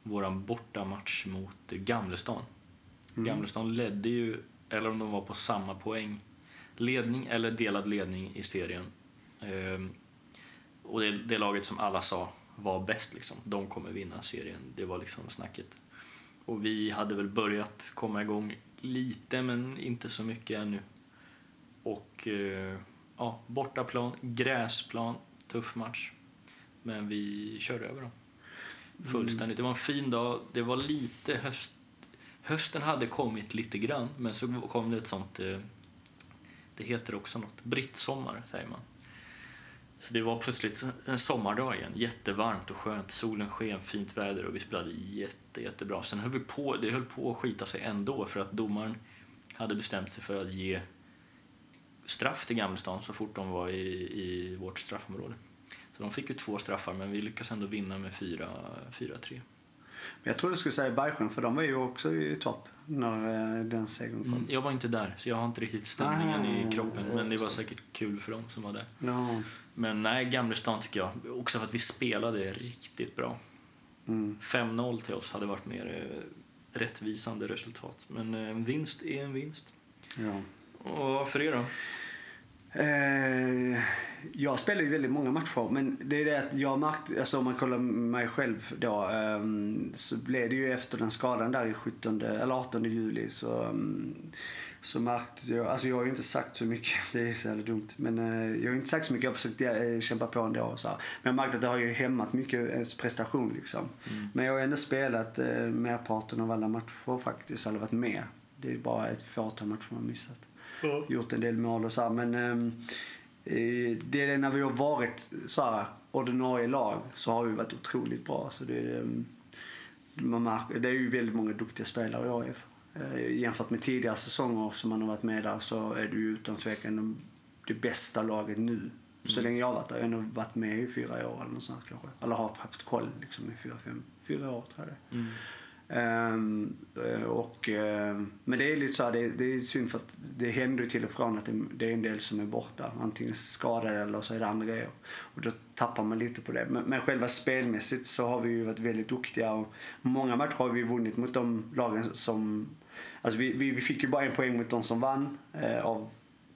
våran bortamatch mot Gamlestan. Mm. Gamlestan ledde ju, eller om de var på samma poäng, ledning eller delad ledning i serien. Ehm, och det, det laget som alla sa var bäst, liksom. de kommer vinna serien. Det var liksom snacket. Och vi hade väl börjat komma igång lite, men inte så mycket ännu. Och eh, ja, bortaplan, gräsplan, tuff match. Men vi körde över dem. Fullständigt. Det var en fin dag. Det var lite höst. Hösten hade kommit lite grann, men så kom det ett sånt... Eh, det heter också något. Brittsommar, säger man. Så det var plötsligt en sommardag igen. Jättevarmt och skönt. Solen sken, fint väder och vi spelade jätte, jättebra. Sen höll vi på, det höll på att skita sig ändå för att domaren hade bestämt sig för att ge straff till Gamlestan så fort de var i, i vårt straffområde. Så de fick ju två straffar, men vi lyckades ändå vinna med 4 4-3. Men jag trodde du skulle säga Bergsjön, för de var ju också i topp när eh, den segern kom. Mm, jag var inte där, så jag har inte riktigt stämningen Ah, i kroppen. Men det var säkert kul för dem som var där. Ja. Men nej, Gamlestan tycker jag. Också för att vi spelade riktigt bra. Mm. 5-0 till oss hade varit mer eh, rättvisande resultat. Men eh, en vinst är en vinst. ja. Och för er då? Eh, jag spelar ju väldigt många matcher, men det är det att jag märkte, alltså om man kollar mig själv då, ehm, så blev det ju efter den skadan där i 17, eller 18 juli så, ehm, så märkte jag, alltså jag har ju inte sagt så mycket, det är så jävla dumt, men eh, jag har inte sagt så mycket, jag har försökt eh, kämpa på ändå så här. Men jag märkte att det har ju hämmat mycket ens prestation liksom. Men jag har ändå spelat eh, merparten av alla matcher faktiskt, eller varit med. Det är bara ett fåtal matcher man missat gjort en del mål och så här, men ehm, eh, det är det när vi har varit så här, ordinarie lag så har vi varit otroligt bra. Så det, är, ehm, man märker, det är ju väldigt många duktiga spelare i AIF. Eh, jämfört med tidigare säsonger som man har varit med där så är ju utan tvekan de- det bästa laget nu. Så länge jag har varit där. Jag har varit med i fyra år eller något sånt kanske. Eller har haft koll liksom i fyra, fem, fyra år tror jag det. Mm. Ehm, eh, och, ehm, men det är lite så här, det, det är synd för att det händer ju till och från att det, det är en del som är borta. Antingen skadade eller så är det andra grejer. Och då tappar man lite på det. Men, men själva spelmässigt så har vi ju varit väldigt duktiga. Och många matcher har vi vunnit mot de lagen som... Alltså vi, vi, vi fick ju bara en poäng mot de som vann eh, av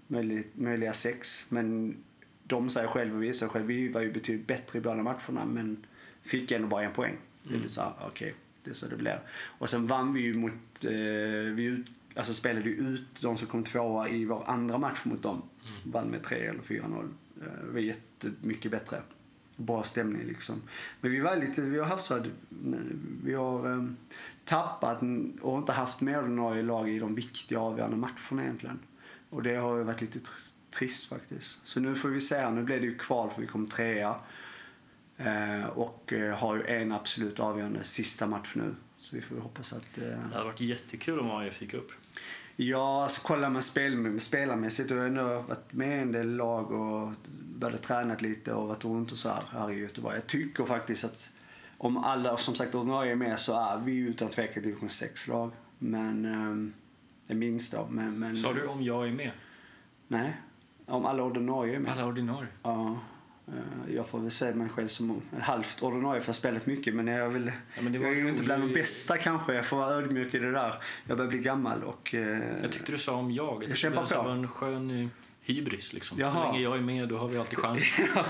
möjliga, möjliga sex. Men de säger själva, vi säger själva, vi var ju betydligt bättre i båda matcherna men fick ändå bara en poäng. Det är lite så här, okej, det är så det blir. Och sen vann vi ju mot, eh, vi ut, alltså spelade ju ut de som kom tvåa i vår andra match mot dem. Vann med 3 eller 4-0. Eh, vi var jättemycket bättre. Bra stämning liksom. Men vi var lite, vi har haft så att vi har eh, tappat och inte haft med ordinarie lag i de viktiga avgörande matcherna egentligen. Och det har ju varit lite tr- trist faktiskt. Så nu får vi se här. Nu blev det ju kval för vi kom trea. Eh, och eh, har ju en absolut avgörande sista match nu. Så vi får hoppas att... Eh... Det hade varit jättekul om AIF gick upp. Ja, alltså kollar man spel, spelarmässigt och jag har ändå varit med i en del lag och börjat träna lite och varit runt och så här, här i Göteborg. Jag tycker faktiskt att om alla som sagt ordinarie är med så är vi utan tvekan division 6-lag. Men eh, det minst då. Men, men, Sa du om jag är med? Nej, om alla ordinarie är med. Alla ordinarie? Ja. Eh, jag får väl se mig själv som halvt ordinarie för jag spelat mycket men jag, vill, Ja, men var jag är ju inte bland de bästa kanske. Jag får vara ödmjuk i det där. Jag börjar bli gammal och... eh, Jag tyckte du sa om jag. Jag, kämpar tyckte det på. var en skön eh, hybris. Liksom. Så länge jag är med då har vi alltid chans. Ja,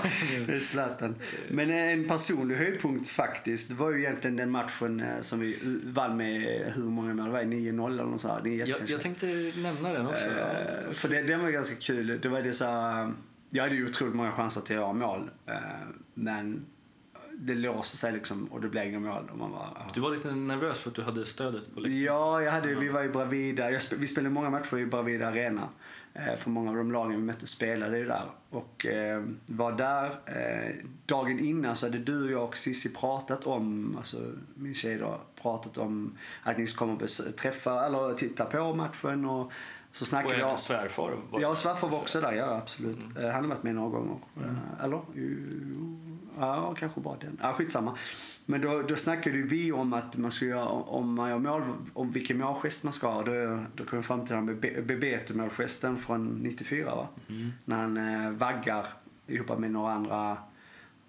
det är Zlatan. Men en personlig höjdpunkt faktiskt det var ju egentligen den matchen eh, som vi vann med hur många mål det var 9-0 eller något sånt. 9 jag, jag tänkte nämna den också. Eh, För det, den var ganska kul. Det var det så här, jag hade ju otroligt många chanser till att göra mål. eh, Men det låste sig liksom och det blev inga mål. Och man bara. Du var lite nervös för att du hade stödet på läktaren. Ja, jag hade, vi var i Bravida. Jag vi spelade många matcher i Bravida Arena. Eh, för många av de lagen vi mötte spelade ju där. Och eh, var där. Eh, dagen innan så hade du, jag och Sissi pratat om, alltså min tjej då, pratat om att ni kommer bes- träffa, eller titta på matchen och så Och snackade även jag. svärfar. Ja, svärfar var också där, ja absolut. Eh, Han har varit med några gånger. Eh, Eller? Ja, kanske bara den. Ja, skitsamma. Men då, då snackade vi om att man ska göra, om man gör mål, om vilken målgest man ska ha. Då, då kom vi fram till den Be- Bebeto-målgesten från 94 va? Mm. När han eh, vaggar ihop med några andra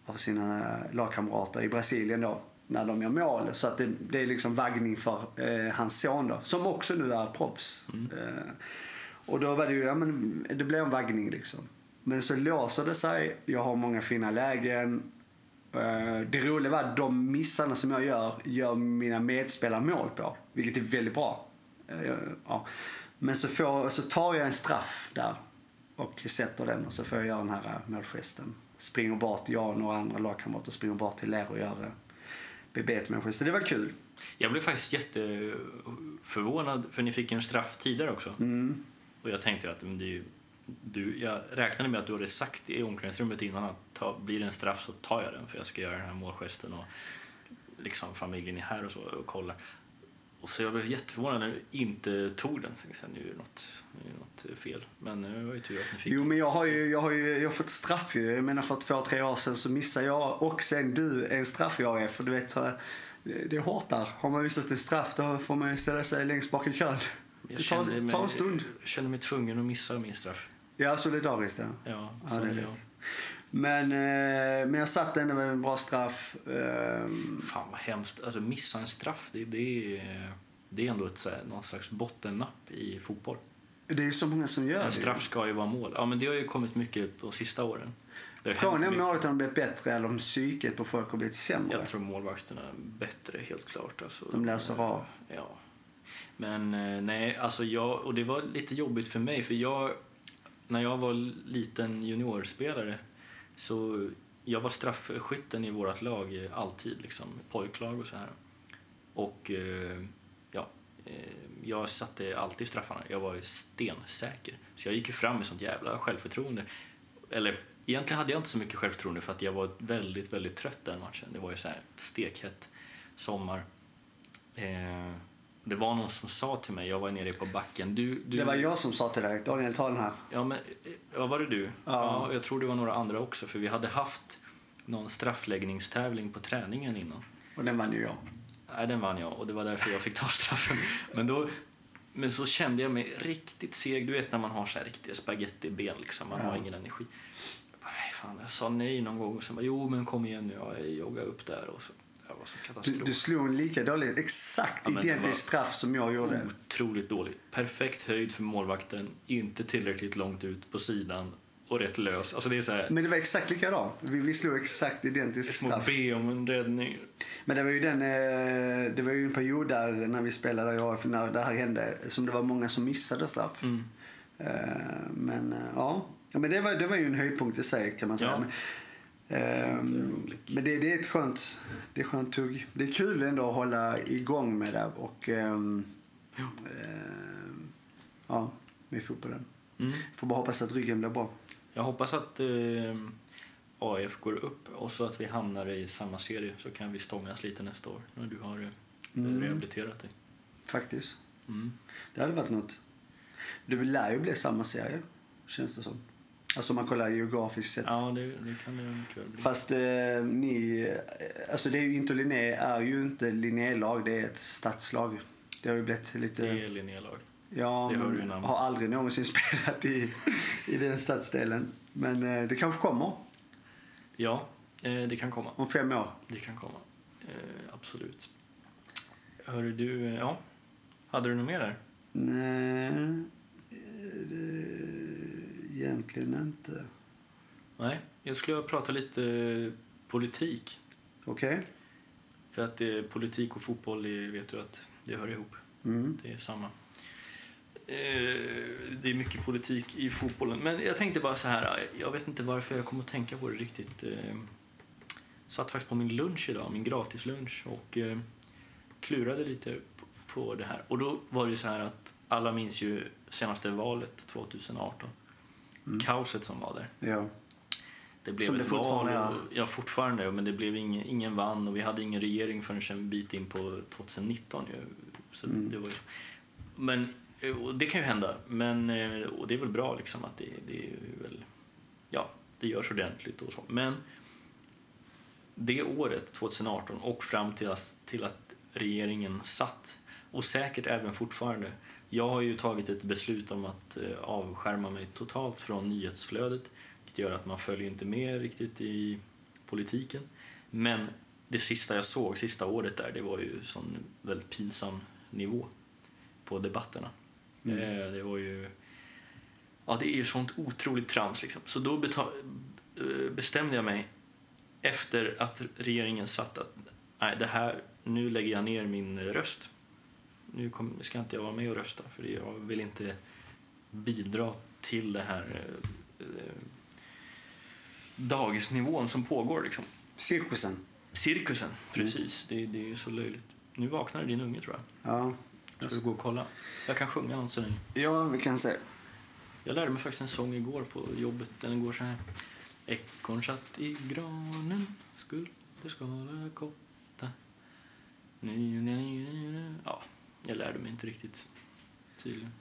av sina lagkamrater i Brasilien då. När de gör mål. Så att det, det är liksom vaggning för eh, hans son då. Som också nu är proffs. Eh, och då var det ju, ja men det blev en vaggning liksom. Men så låser det sig. Jag har många fina lägen. Eh, Det roliga var att de missarna som jag gör, gör mina medspelare mål på. Vilket är väldigt bra. Eh, Ja. Men så, får, så tar jag en straff där och sätter den och så får jag göra den här eh, målgesten. Springer bort, jag och några andra lagkamrater springer bort till er och gör eh, BB-målgesten. Det var kul. Jag blev faktiskt jätteförvånad för ni fick en straff tidigare också. Mm. Och jag tänkte ju att men det är ju, du, jag räknade med att du hade sagt i omklädningsrummet innan att ta, blir det en straff så tar jag den för jag ska göra den här målgesten och liksom familjen är här och så och kollar. Och så jag blev jätteförvånad när du inte tog den. Så tänkte, nu är det något, nu är det något fel. Men det var ju tur att ni fick Jo, men jag har ju, jag har ju jag har fått straff ju. Jag menar för två, tre år sedan så missade jag och sen du en straff jag är. För du vet, här, det är hårt där. Har man missat en straff då får man ställa sig längst bak i kön. Jag Det tar, mig, tar en stund. Jag kände mig tvungen att missa min straff. Ja, solidariskt ja. Ja, Ja, så det är jag. Men, eh, men jag satt ändå med en bra straff. Ehm, Fan vad hemskt. Alltså missa en straff, det, det, är, det är ändå ett, så här, någon slags bottennapp i fotboll. det är så många som gör En det. straff ska ju vara mål. Ja, men det har ju kommit mycket på sista åren. Frågan är om målet har blivit bättre eller om psyket på folk har blivit sämre. Jag tror målvakterna är bättre, helt klart. Alltså, De läser av. Ja. Men eh, nej, alltså jag, och det var lite jobbigt för mig för jag, när jag var liten juniorspelare så jag var straffskytten i vårt lag alltid, liksom, pojklag och så här. Och eh, ja, eh, jag satte alltid straffarna. Jag var stensäker. Så jag gick ju fram med sånt jävla självförtroende. Eller egentligen hade jag inte så mycket självförtroende för att jag var väldigt, väldigt trött den matchen. Det var ju så här stekhett sommar. Eh, det var någon som sa till mig, jag var nere på backen. Du, du, Det var jag som sa till dig, Daniel ta den här. Ja, men eh, ja, var det du? Ja. jag tror det var några andra också för vi hade haft någon straffläggningstävling på träningen innan. Och den vann ju jag. Nej, den vann jag och det var därför jag fick ta straffen. Men, då, men så kände jag mig riktigt seg. Du vet när man har så här riktiga spagettiben liksom. Man Ja. har ingen energi. Jag, bara, fan, jag sa nej någon gång och sen bara, jo men kom igen nu. Ja, jag joggade upp där och så. Var så Du, katastrof. du slog en lika dålig, exakt Ja, identisk straff som jag gjorde. Otroligt dålig. Perfekt höjd för målvakten, inte tillräckligt långt ut på sidan och rätt lös. Alltså det är så här, Men det var exakt likadant. Vi, vi slog exakt identisk små straff. be om en räddning. Men det var ju den, eh, det var ju en period där när vi spelade AF när det här hände som det var många som missade straff. Mm. Eh, Men eh, ja, ja men det, var, det var ju en höjdpunkt i sig kan man säga. Ja. Men, ehm, men det, det är ett skönt, det är skönt tugg. Det är kul ändå att hålla igång med det och ehm, ehm, ja, med fotbollen. Mm. Får bara hoppas att ryggen blir bra. Jag hoppas att eh, AIF går upp och så att vi hamnar i samma serie så kan vi stångas lite nästa år när du har Mm. rehabiliterat dig. Faktiskt. Mm. Det hade varit något. Det lär ju bli samma serie, känns det som. Alltså man kollar geografiskt sett. Ja, det, det kan det mycket väl bli. Fast eh, ni, eh, alltså det är ju inte Linné är ju inte Linnélag, det är ett stadslag. Det har ju blivit lite, Det är Linnélag. ja, det men har aldrig någonsin spelat i, i den stadsdelen. Men eh, det kanske kommer Ja, eh, det kan komma. om fem år. Det kan komma. Eh, absolut. Hörru du, eh, ja. Hade du något mer där? Nej, det, egentligen inte. Nej, jag skulle vilja prata lite eh, politik. Okej? För att eh, politik och fotboll är, vet du att det hör ihop. Mm. Det är samma. Eh, det är mycket politik i fotbollen. Men jag tänkte bara så här, jag vet inte varför jag kom att tänka på det riktigt. Eh, satt faktiskt på min lunch idag, min gratislunch och eh, klurade lite på, det här. Och då var det så här att alla minns ju senaste valet 2018. Mm. Kaoset som var där. Ja. Det blev Som ett det fortfarande val. Och, ja, fortfarande. Men det blev ingen, ingen vann och vi hade ingen regering förrän en bit in på 2019. Ju. Så Mm. det var ju, men eh, det kan ju hända. Men, eh, och det är väl bra liksom att det, det är väl, ja, det görs ordentligt och så. Men det året, 2018, och fram till till att regeringen satt, och säkert även fortfarande, jag har ju tagit ett beslut om att eh, avskärma mig totalt från nyhetsflödet, vilket gör att man följer inte med riktigt i politiken. Men det sista jag såg, sista året där, det var ju sån väldigt pinsam nivå på debatterna. Mm. Eh, Det var ju... Ja, det är ju sånt otroligt trams liksom. Så då eh, bestämde jag mig efter att regeringen satt att nej, det här, nu lägger jag ner min röst. Nu kom, ska inte jag vara med och rösta för jag vill inte bidra till det här eh, dagisnivån som pågår. Liksom. Cirkusen. Cirkusen, precis. Det, det är så löjligt. Nu vaknar din unge tror jag. Ja. Ska du gå och kolla? Jag kan sjunga något så länge. ja, vi kan se. Jag lärde mig faktiskt en sång igår på jobbet. Den går så här. Ekorn satt i granen, skulle skala kotta. Nu, nu, nu, nu, nu. Ja, jag lärde mig inte riktigt tydligen.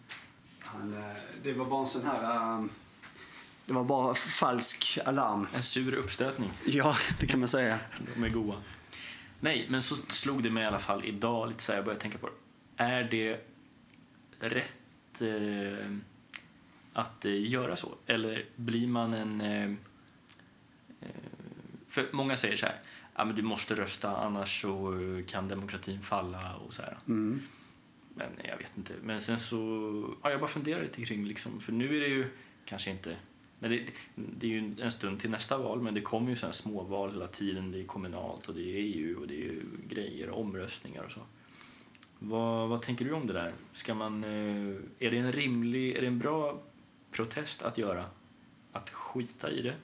Han, eh, det var bara en sån här... ehm, det var bara falsk alarm. En sur uppstötning. Ja, det kan man säga. De är goa. Nej, men så slog det mig i alla fall idag lite så här, jag började tänka på det. Är det rätt eh, att eh, göra så? Eller blir man en... Eh, eh, för många säger så här, ja, men du måste rösta annars så kan demokratin falla och så här. Mm. Men jag vet inte. Men sen så... Ja, jag bara funderar lite kring liksom. För nu är det ju kanske inte... Men det, det är ju en stund till nästa val, men det kommer ju sådana småval hela tiden. Det är kommunalt och det är EU och det är ju grejer omröstningar och så. Vad, vad tänker du om det där? Ska man... Eh, är det en rimlig... Är det en bra protest att göra? Att skita i det?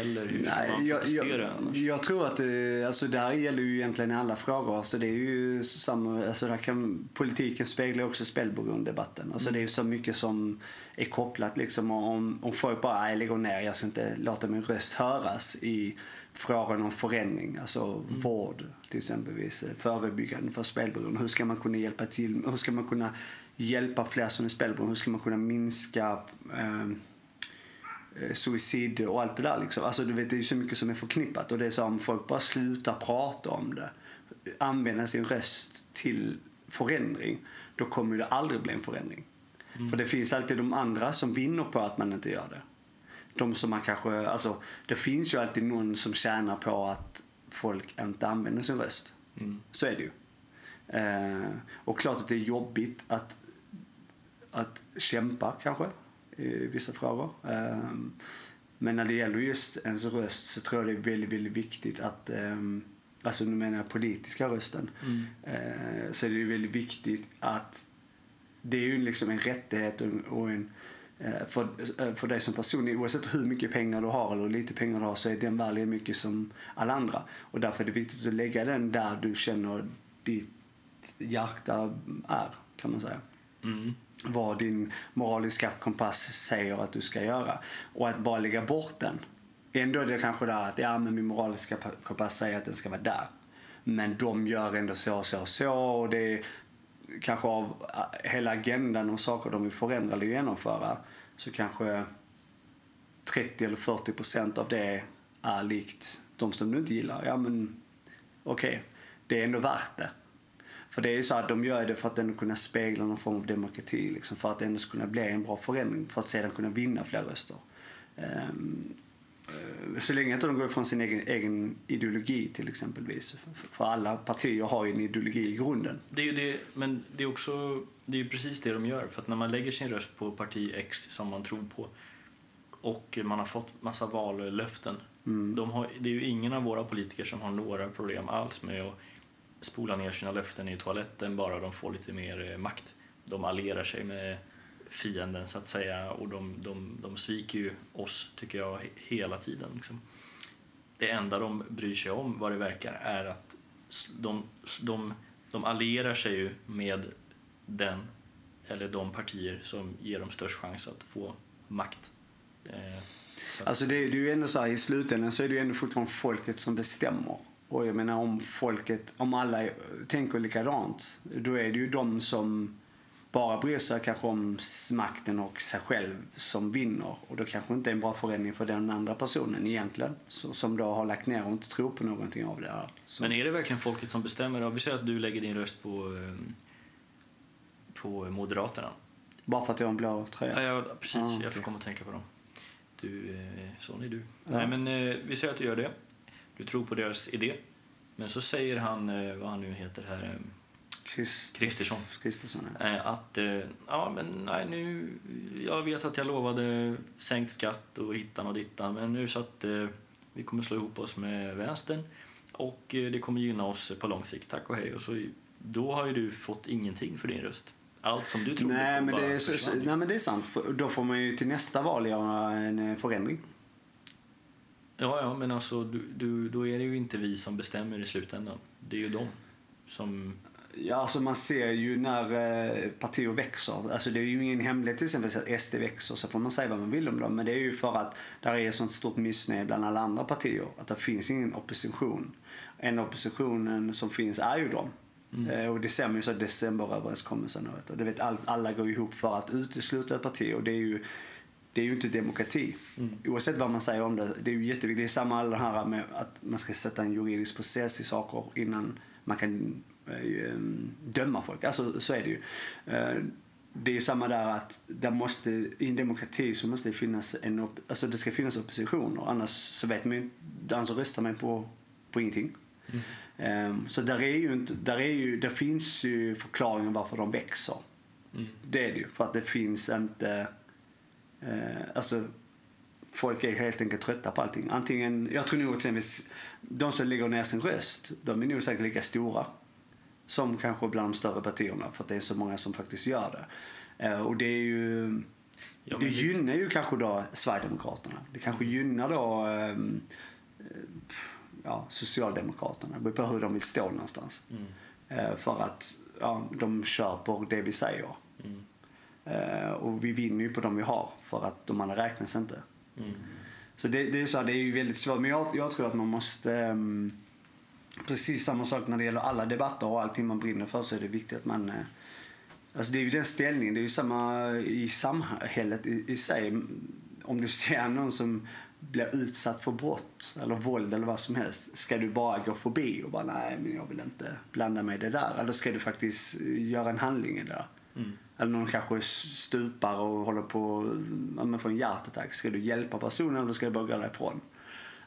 Eller hur ska man jag, protestera jag, annars? jag tror att det, alltså det här gäller ju egentligen i alla frågor. Så det är ju samma, alltså där kan, politiken speglar också spelberoendedebatten. Alltså Mm. det är ju så mycket som är kopplat liksom. Om, om folk bara, nej lägger ner, jag ska inte låta min röst höras i frågan om förändring. Alltså Mm. vård till exempelvis, förebyggande för spelberoende. Hur ska man kunna hjälpa till? Hur ska man kunna hjälpa fler som är spelberoende? Hur ska man kunna minska eh, suicid och allt det där. Liksom. Alltså, du vet, det är så mycket som är förknippat och det är så om folk bara slutar prata om det, använda sin röst till förändring, då kommer det aldrig bli en förändring. För det finns alltid de andra som vinner på att man inte gör det. De som man kanske, alltså, det finns ju alltid någon som tjänar på att folk inte använder sin röst. Mm. Så är det ju. Eh, och klart att det är jobbigt att, att kämpa kanske i vissa frågor. Eh, men när det gäller just ens röst så tror jag det är väldigt, väldigt viktigt att eh, Alltså nu menar jag politiska rösten. Mm. Eh, så är det ju väldigt viktigt att det är ju liksom en rättighet och, och en eh, för, eh, för dig som person, oavsett hur mycket pengar du har eller hur lite pengar du har så är den värd lika mycket som alla andra. Och därför är det viktigt att lägga den där du känner ditt hjärta är, kan man säga. Mm vad din moraliska kompass säger att du ska göra. Och att bara lägga bort den. Ändå är det kanske där att ja, men min moraliska kompass säger att den ska vara där. Men de gör ändå så och så och så. Och det är kanske av hela agendan och saker de vill förändra eller genomföra så kanske 30 eller 40 procent av det är likt de som du inte gillar. Ja men okej, okay. det är ändå värt det. För det är ju så att de gör det för att ändå kunna spegla någon form av demokrati. Liksom, för att ändå kunna bli en bra förändring. För att sedan kunna vinna fler röster. Um, så länge inte de går ifrån sin egen, egen ideologi till exempelvis. För alla partier har ju en ideologi i grunden. Det är ju det, men det är också det är precis det de gör. För att när man lägger sin röst på parti X som man tror på och man har fått massa vallöften. Mm. De har, det är ju ingen av våra politiker som har några problem alls med att spola ner sina löften i toaletten bara de får lite mer eh, makt. De allierar sig med fienden så att säga och de, de, de sviker ju oss, tycker jag, hela tiden. Liksom. Det enda de bryr sig om, vad det verkar, är att de, de, de allierar sig ju med den eller de partier som ger dem störst chans att få makt. Eh, alltså det, det är ju ändå så här, i slutändan så är det ju ändå fortfarande folket som bestämmer. Och jag menar om folket, om alla tänker likadant, då är det ju de som bara bryr sig kanske om makten och sig själv som vinner. Och då kanske inte är en bra förändring för den andra personen egentligen. Så, som då har lagt ner och inte tror på någonting av det här. Så. Men är det verkligen folket som bestämmer? Vi säger att du lägger din röst på, ehm, på Moderaterna. Bara för att jag har en blå tröja? Ja, ja precis. Ah, okay. Jag får komma och tänka på dem. Du, eh, sån är du. Ja. Nej, men eh, vi säger att du gör det. Du tror på deras idé. Men så säger han, eh, vad han nu heter här, ehm, Kristersson. Kristersson ja. Eh, att eh, ja, men nej, nu, jag vet att jag lovade sänkt skatt och hittan och dittan men nu så att eh, vi kommer slå ihop oss med vänstern och det kommer gynna oss på lång sikt. Tack och hej. Och så, då har ju du fått ingenting för din röst. Allt som du trodde nej, på men det är, så, nej men det är sant. Då får man ju till nästa val göra en förändring. Ja, ja, men alltså du, du, då är det ju inte vi som bestämmer i slutändan. Det är ju de som Ja, alltså man ser ju när eh, partier växer. Alltså det är ju ingen hemlighet till exempel att SD växer. Så får man säga vad man vill om dem. Men det är ju för att det är ett sånt stort missnöje bland alla andra partier. Att det finns ingen opposition. En oppositionen som finns är ju de. Mm. Eh, och det man ju så decemberöverenskommelsen. Och det vet, alla går ihop för att utesluta ett parti. Och det är ju, det är ju inte demokrati. Mm. Oavsett vad man säger om det. Det är ju jätteviktigt. Det är samma alla det här med att man ska sätta en juridisk process i saker innan man kan Eh, döma folk. Alltså så är det ju. Eh, det är ju samma där att det måste, i en demokrati så måste det finnas en, alltså det ska finnas oppositioner annars så vet man ju, annars röstar man på, på ingenting. Mm. Um, så där är ju inte, där är ju, det finns ju förklaringar varför de växer. Mm. Det är det ju, för att det finns inte, uh, alltså folk är helt enkelt trötta på allting. Antingen, jag tror nog exempelvis, de som lägger ner sin röst, de är nog säkert lika stora som kanske bland de större partierna för att det är så många som faktiskt gör det. Eh, och det är ju... Ja, det gynnar ju kanske då Sverigedemokraterna. Det kanske gynnar då eh, ja, Socialdemokraterna. Det beror på hur de vill stå någonstans. Mm. Eh, för att ja, de köper det vi säger. Mm. Och vi vinner ju på de vi har för att de andra räknas inte. Mm. Så det, det, är så här, det är ju väldigt svårt. Men jag, jag tror att man måste um, precis samma sak när det gäller alla debatter och allting man brinner för så är det viktigt att man... Eh, alltså det är ju den ställningen, det är ju samma i samhället i, i sig. Om du ser någon som blir utsatt för brott eller våld eller vad som helst. Ska du bara gå förbi och bara nej men jag vill inte blanda mig i det där. Eller ska du faktiskt göra en handling i det där. Mm. Eller någon kanske stupar och håller på att få en hjärtattack. Ska du hjälpa personen eller ska du bara gå därifrån?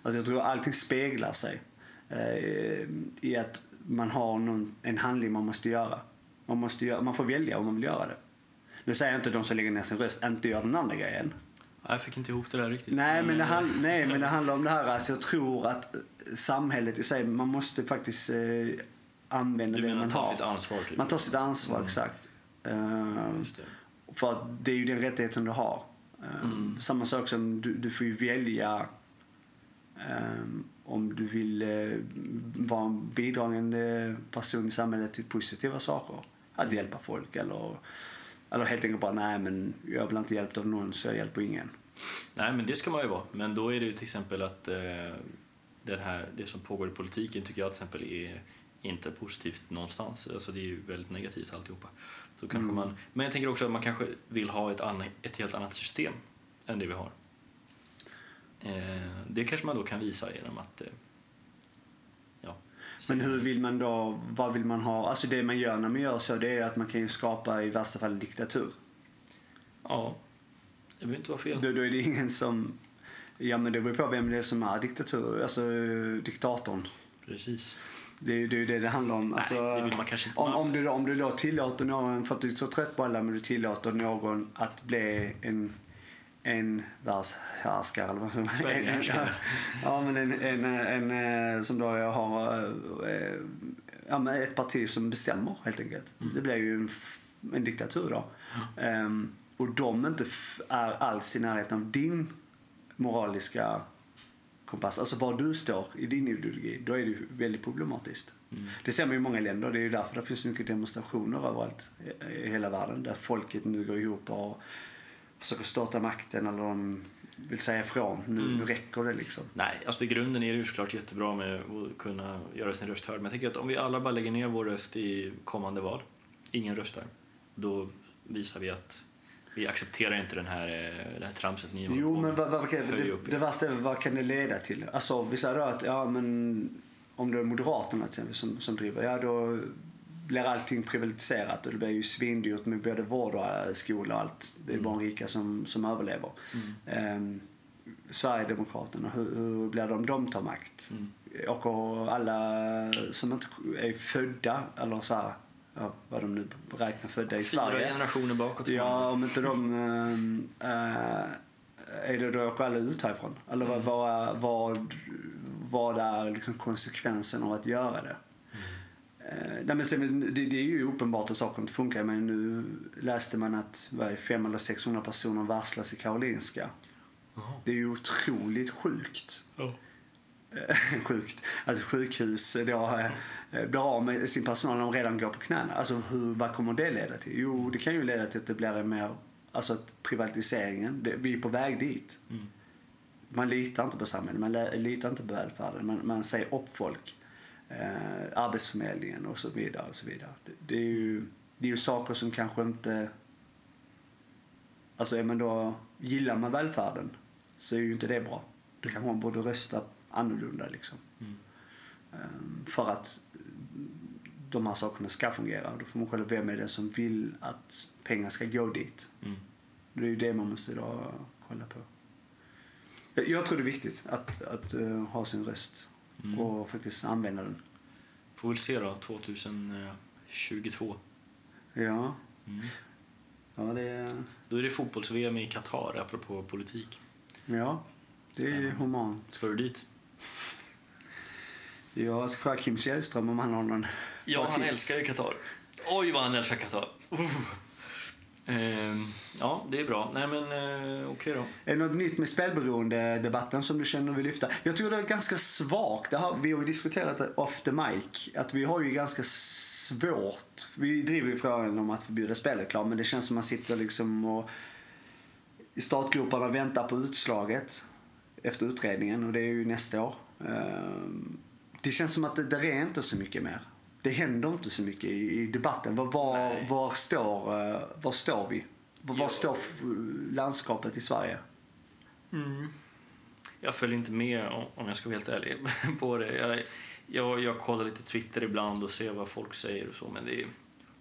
Alltså jag tror allting speglar sig eh, i att man har någon, en handling man måste göra. Man, måste göra. man får välja om man vill göra det. Nu säger jag inte de som lägger ner sin röst inte gör den andra grejen. Jag fick inte ihop det där riktigt. Nej, men det, eh, hand, nej, men det handlar om det här. Alltså, jag tror att samhället i sig, man måste faktiskt eh, använda det man tar har. sitt ansvar? Typ. Man tar sitt ansvar, mm. exakt. Uh, för att det är ju den rättigheten du har. Uh, mm. Samma sak som du, du får ju välja um, om du vill eh, vara en bidragande person i samhället till positiva saker. Att hjälpa folk eller Eller helt enkelt bara, nej men jag blir inte hjälpt av någon så jag hjälper ingen. Nej, men det ska man ju vara. Men då är det ju till exempel att eh, det, här, det som pågår i politiken tycker jag till exempel är inte positivt någonstans. Alltså det är ju väldigt negativt alltihopa. Så kanske Mm. man, men jag tänker också att man kanske vill ha ett, anna, ett helt annat system än det vi har. Eh, det kanske man då kan visa genom att eh, ja, Men hur vill man då, vad vill man ha? Alltså det man gör när man gör så det är att man kan ju skapa i värsta fall diktatur. Ja, det behöver inte vara fel. Då, då är det ingen som, ja men det beror på vem det är som är diktatur, alltså diktatorn. Precis. Det är ju det, det handlar om. Alltså, Nej, inte. om, om, du, om du då tillåter någon, för att du är så trött på alla, men du tillåter någon att bli en, en världshärskare eller vad som Sverigehärskare. Ja, men en, en, en, en som då har eh, ja, men ett parti som bestämmer helt enkelt. Mm. Det blir ju en, en diktatur då. Ehm, och de inte är alls i närheten av din moraliska kompass. Alltså var du står i din ideologi, då är det väldigt problematiskt. Mm. Det ser man i många länder. Det är ju därför det finns så mycket demonstrationer överallt i hela världen. Där folket nu går ihop och försöker starta makten eller de vill säga ifrån. Nu, Mm. nu räcker det liksom. Nej, alltså i grunden är det ju såklart jättebra med att kunna göra sin röst hörd. Men jag tänker att om vi alla bara lägger ner vår röst i kommande val, ingen röstar, då visar vi att vi accepterar inte den här, eh, det här tramset ni Jo, på men vad, vad, Höj det, det värsta är vad kan det leda till? Alltså, vi säger då att ja, men om det är Moderaterna exempel som, som driver, ja då blir allting privatiserat och det blir ju svindyrt med både vård och eh, skola och allt. Det är Mm. bara rika som, som överlever. Ehm, Sverigedemokraterna, hur, hur blir det om de tar makt? Mm. Och alla som inte är födda, eller så här, ja, vad de nu räknar födda i Fyra Sverige. generationer bakåt. Ja, om inte de... Äh, är det då åker alla ut härifrån? Eller vad, Mm. vad, vad, vad är liksom konsekvensen av att göra det? Eh, nej, men sen, det, det är ju uppenbart att saker inte funkar. Men nu läste man att vad är det, 500 eller 600 personer varslas i Karolinska. Jaha. Det är ju otroligt sjukt. Ja. Eh, sjukt. Alltså sjukhus då eh, blir av med sin personal när de redan går på knäna. Alltså hur, vad kommer det leda till? Jo, det kan ju leda till att det blir en mer, alltså att privatiseringen, det, vi är på väg dit. Mm. Man litar inte på samhället, man litar inte på välfärden, man, man säger upp folk. Eh, Arbetsförmedlingen och så vidare och så vidare. Det, det, är ju, det är ju saker som kanske inte, alltså är man då, gillar man välfärden så är ju inte det bra. Då kanske man borde rösta annorlunda liksom. Mm. Ehm, För att de här sakerna ska fungera. Då får man själv vem är det som vill att pengar ska gå dit. Mm. Det är ju det man måste då kolla på. Jag- tror det är viktigt att, att eh, ha sin röst Mm. och faktiskt använda den. Får väl se då, 2022. Ja, Mm. ja det, Då är det fotbolls-VM i Qatar, apropå politik. ja, det är humant. Ska du dit? Jag ska fråga Kim Källström om han har någon Ja, han tips. älskar ju Qatar. Oj, vad han älskar Qatar. Ehm, ja, det är bra. Nej, men eh, okej då. Är det något nytt med spelberoende-debatten som du känner vill lyfta? Jag tror det är ganska svagt. Det har, vi har ju diskuterat det off the mic. Att vi har ju ganska svårt. Vi driver ju frågan om att förbjuda spelreklam men det känns som man sitter liksom och i startgroparna och väntar på utslaget efter utredningen och det är ju nästa år. Ehm, Det känns som att det, det är inte så mycket mer. Det händer inte så mycket i, i debatten. Var, var, var, står, eh, var står vi? Var, var står landskapet i Sverige? Jag följer inte med, om- om jag ska vara helt ärlig, på det. Jag, jag, jag kollar lite Twitter ibland och ser vad folk säger och så, men det är...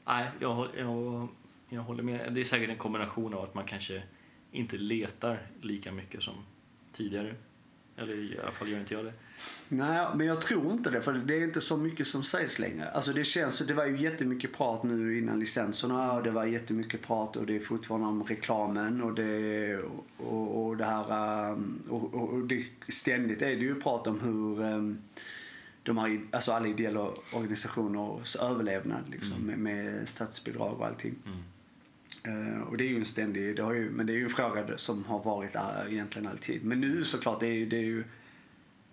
Nej, jag, jag, jag håller med. Det är säkert en kombination av att man kanske inte letar lika mycket som tidigare. Eller i alla fall gör inte jag det. Nej, men jag tror inte det. För det är inte så mycket som sägs längre. Alltså det känns, det var ju jättemycket prat nu innan licenserna och det var jättemycket prat och det är fortfarande om reklamen och det, och, och det här, um, och, och, det, ständigt är det ju prat om hur um, de här, alltså alla ideella organisationers överlevnad liksom, med, med statsbidrag och allting. Mm. Eh, och det är ju en ständig, det har ju, men det är ju en fråga som har varit där egentligen alltid. Men nu såklart, det är ju, det är ju,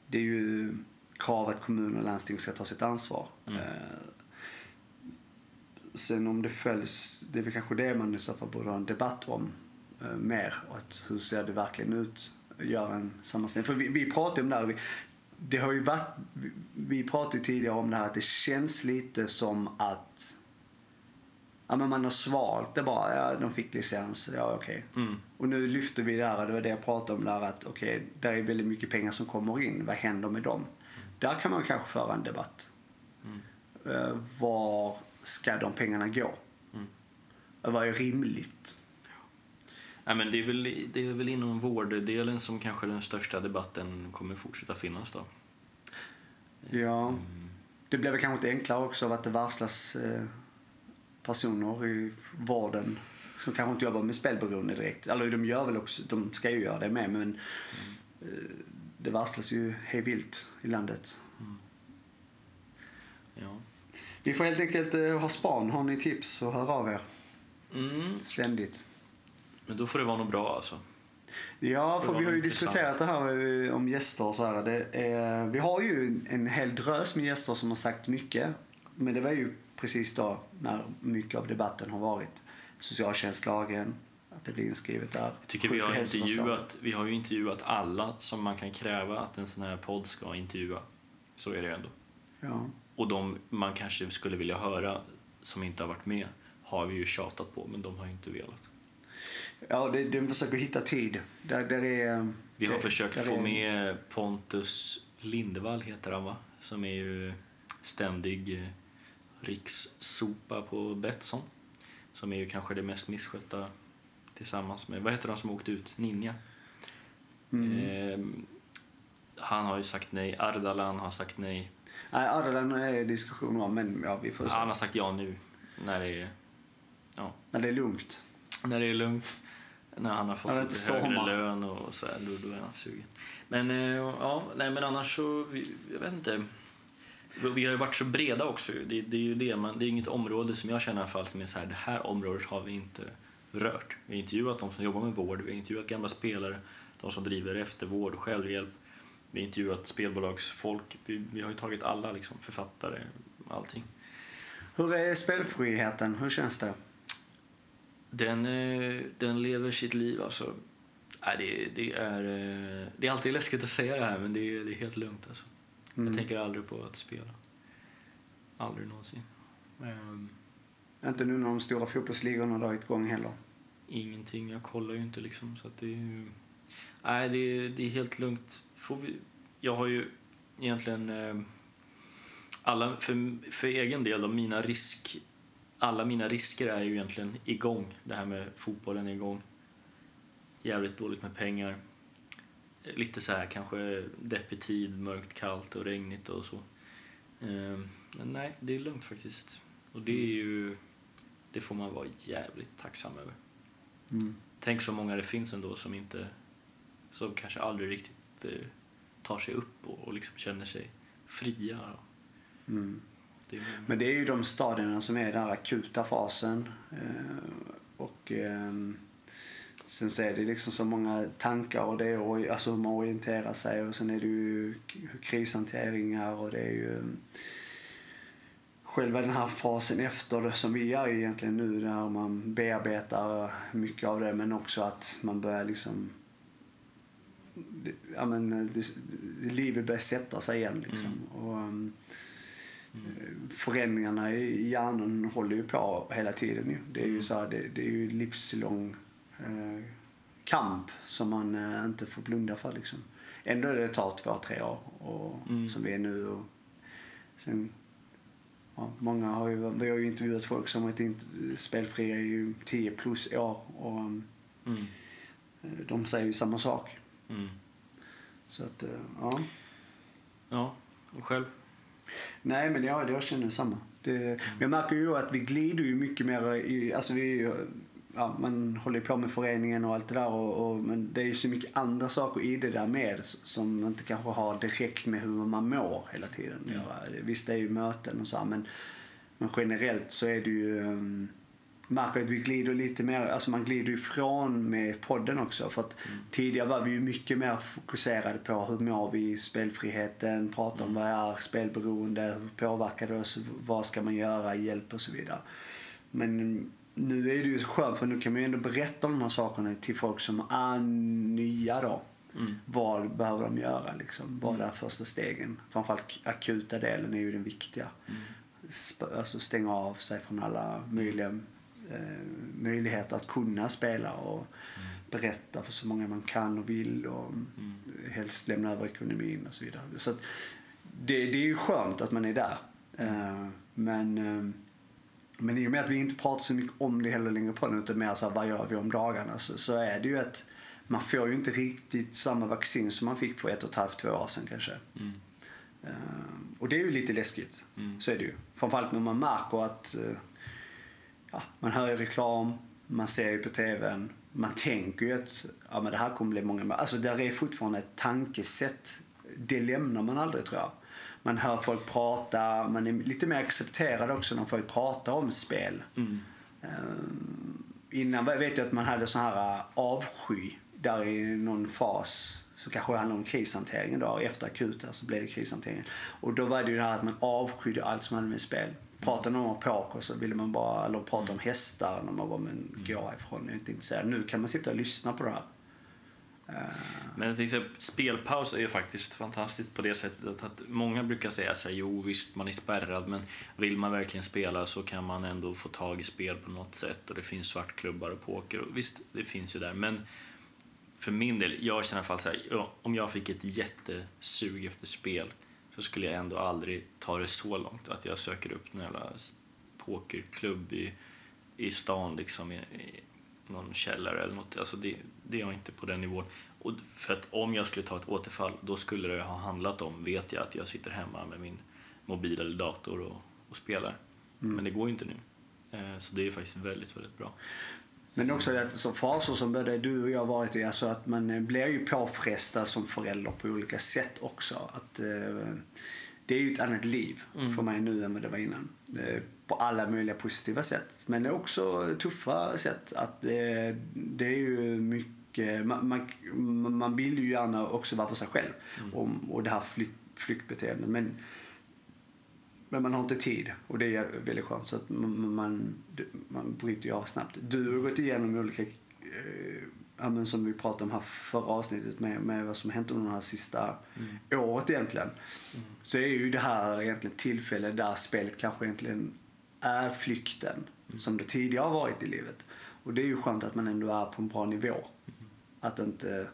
det är ju krav att kommuner och landsting ska ta sitt ansvar. Mm. Eh, sen om det följs, det är väl kanske det man i så fall borde ha en debatt om eh, mer. Och att hur ser det verkligen ut? Göra en sammanställning. För vi, vi pratade om det här. Vi, det har ju varit, vi, pratade ju tidigare om det här att det känns lite som att Ja men man har svalt det bara. Ja, de fick licens. Ja okej. Mm. Och nu lyfter vi det här, det var det jag pratade om där att okej, okay, där är väldigt mycket pengar som kommer in. Vad händer med dem? Där kan man kanske föra en debatt. Mm. Uh, var ska de pengarna gå? Mm. Vad är rimligt? Nej, men det, är väl, det är väl inom vårddelen som kanske den största debatten kommer fortsätta finnas då. Ja. Mm. Det blir väl kanske inte enklare också av att det varslas eh, personer i vården som kanske inte jobbar med spelberoende direkt. Eller de gör väl också, de ska ju göra det med men mm. det varslas ju hej vilt i landet. Mm. Ja. Vi får helt enkelt uh, ha span. Har ni tips så hör av er. Mm. Ständigt. Men då får det vara något bra alltså. Ja, för vi har ju diskuterat det här om gäster och så här. Det är, vi har ju en hel drös med gäster som har sagt mycket. Men det var ju precis då när mycket av debatten har varit. Socialtjänstlagen, att det blir inskrivet där. Jag tycker vi har, intervjuat, vi har ju intervjuat alla som man kan kräva att en sån här podd ska intervjua. Så är det ändå. Ja. Och de man kanske skulle vilja höra som inte har varit med har vi ju tjatat på, men de har inte velat. Ja, det, de försöker hitta tid. Där, där är, vi har det, försökt få är... med Pontus Lindevall, heter han va? Som är ju ständig eh, rikssopa på Betsson. Som är ju kanske det mest misskötta tillsammans med, vad heter de som åkte ut? Ninja. Mm. Eh, han har ju sagt nej, Ardalan har sagt nej. Nej, Ardalan är diskussion om, men ja, vi får se. Han har sagt ja nu, när det är, ja. När det är lugnt. När det är lugnt. När han har fått lite högre lön och så här, då, då är han sugen. Men, eh, ja, nej men annars så, jag vet inte. Vi har ju varit så breda också. Det, det är ju det, man, det är inget område som jag känner i alla fall som är så här, det här området har vi inte rört. Vi har intervjuat de som jobbar med vård, vi har intervjuat gamla spelare, de som driver eftervård, självhjälp. Vi har intervjuat spelbolagsfolk. Vi, vi har ju tagit alla, liksom, författare, allting. Hur är spelfriheten? Hur känns det? Den, eh, den lever sitt liv alltså. Det, det, är, eh, det är alltid läskigt att säga det här men det är, det är helt lugnt alltså. Mm. Jag tänker aldrig på att spela. Aldrig någonsin. Um, inte nu när de stora fotbollsligorna dragit igång heller? Ingenting. Jag kollar ju inte liksom. Så att det är, nej, det är, det är helt lugnt. Får vi, jag har ju egentligen... Eh, alla, för, för egen del, då, mina risk, alla mina risker är ju egentligen igång. Det här med fotbollen är igång. Jävligt dåligt med pengar lite så här kanske deppig tid, mörkt, kallt och regnigt och så. Ehm, men nej, det är lugnt faktiskt. Och det är ju, det får man vara jävligt tacksam över. Mm. Tänk så många det finns ändå som inte, som kanske aldrig riktigt eh, tar sig upp och, och liksom känner sig fria. Mm. Det är, Men det är ju de stadierna som är den akuta fasen. Eh, och ehm, Sen så är det liksom så många tankar och det och alltså hur man orienterar sig och sen är det ju krishanteringar och det är ju mm, själva den här fasen efter som vi är egentligen nu där man bearbetar mycket av det men också att man börjar liksom ja men det, livet börjar sätta sig igen liksom. Mm. Och, um, mm. Förändringarna i hjärnan håller ju på hela tiden ju. Det är ju mm. så här, det, det är ju livslång eh, kamp som man eh, inte får blunda för. Liksom. Ändå är det tar två, tre år och, mm. som vi är nu. Och sen, ja, många har ju, vi har ju intervjuat folk som varit spelfria i 10 plus år och mm. Eh, de säger ju samma sak. Mm. Så att, eh, ja. Ja, och själv? Nej, men ja, jag känner samma. Det, mm. Jag märker ju att vi glider ju mycket mer i, alltså vi ja, man håller på med föreningen och allt det där. Och, och, men det är ju så mycket andra saker i det där med som inte kanske har direkt med hur man mår hela tiden mm. Visst, det är ju möten och så här, men, men generellt så är det ju um, märker att vi glider lite mer, alltså man glider ifrån med podden också. För att mm. tidigare var vi ju mycket mer fokuserade på hur mår vi i spelfriheten, prata om mm. vad är spelberoende, hur påverkar det oss, vad ska man göra, hjälp och så vidare. Men nu är det ju skönt för nu kan man ju ändå berätta om de här sakerna till folk som är nya då. Mm. Vad behöver de göra liksom? Vad är första stegen? Framförallt akuta delen är ju den viktiga. Mm. Alltså stänga av sig från alla möjliga eh, möjligheter att kunna spela och berätta för så många man kan och vill och Mm. helst lämna över ekonomin och så vidare. Så det, det är ju skönt att man är där. Eh, men, eh, men i och med att vi inte pratar så mycket om det heller längre på den utan mer så här, vad gör vi om dagarna så, så är det ju att man får ju inte riktigt samma vaccin som man fick för ett och ett halvt, två år sedan kanske. Mm. Eh, och det är ju lite läskigt. Mm. Så är det ju. Framförallt när man märker att eh, ja, man hör ju reklam, man ser ju på TVn, man tänker ju att ja, men det här kommer bli många... Alltså där är fortfarande ett tankesätt. Det lämnar man aldrig tror jag. Man hör folk prata, man är lite mer accepterad också när folk pratar om spel. Mm. Eh, innan vet jag att man hade sån här eh, avsky där i någon fas så kanske det handlade om krishanteringen då. Efter akuta så blev det krishanteringen. Och då var det ju det här att man avskydde allt som hade med spel. Pratade någon om poker så ville man bara, eller prata om hästar när man var men gå härifrån, jag är inte intresserad. Nu kan man sitta och lyssna på det här. Eh. Men till exempel, spelpaus är ju faktiskt fantastiskt på det sättet att, att många brukar säga så här, jo visst man är spärrad men vill man verkligen spela så kan man ändå få tag i spel på något sätt och det finns svartklubbar och poker. Och visst det finns ju där men för min del, jag känner i alla fall så här, om jag fick ett jättesug efter spel så skulle jag ändå aldrig ta det så långt att jag söker upp en jävla pokerklubb i, i stan liksom i, i någon källare eller något. Alltså det, det är jag inte på den nivån. Och för att om jag skulle ta ett återfall då skulle det ha handlat om, vet jag, att jag sitter hemma med min mobil eller dator och, och spelar. Men det går ju inte nu. Eh, Så det är faktiskt väldigt, väldigt bra. Men också att så faser som både du och jag varit i, alltså att man eh, blir ju påfrestad som förälder på olika sätt också. Att, eh, det är ju ett annat liv Mm. för mig nu än vad det var innan. Eh, på alla möjliga positiva sätt. Men det är också tuffa sätt. Att eh, det är ju mycket, man, man, man vill ju gärna också vara för sig själv. Och, och det här flykt, flyktbeteendet. Men men man har inte tid och det är väldigt skönt så att man, man, man bryter ju av snabbt. Du har gått igenom olika, eh, men som vi pratade om här förra avsnittet med, med vad som hänt under det här sista året egentligen. Så är ju det här egentligen tillfälle där spelet kanske egentligen är flykten som det tidigare har varit i livet. Och det är ju skönt att man ändå är på en bra nivå. Att inte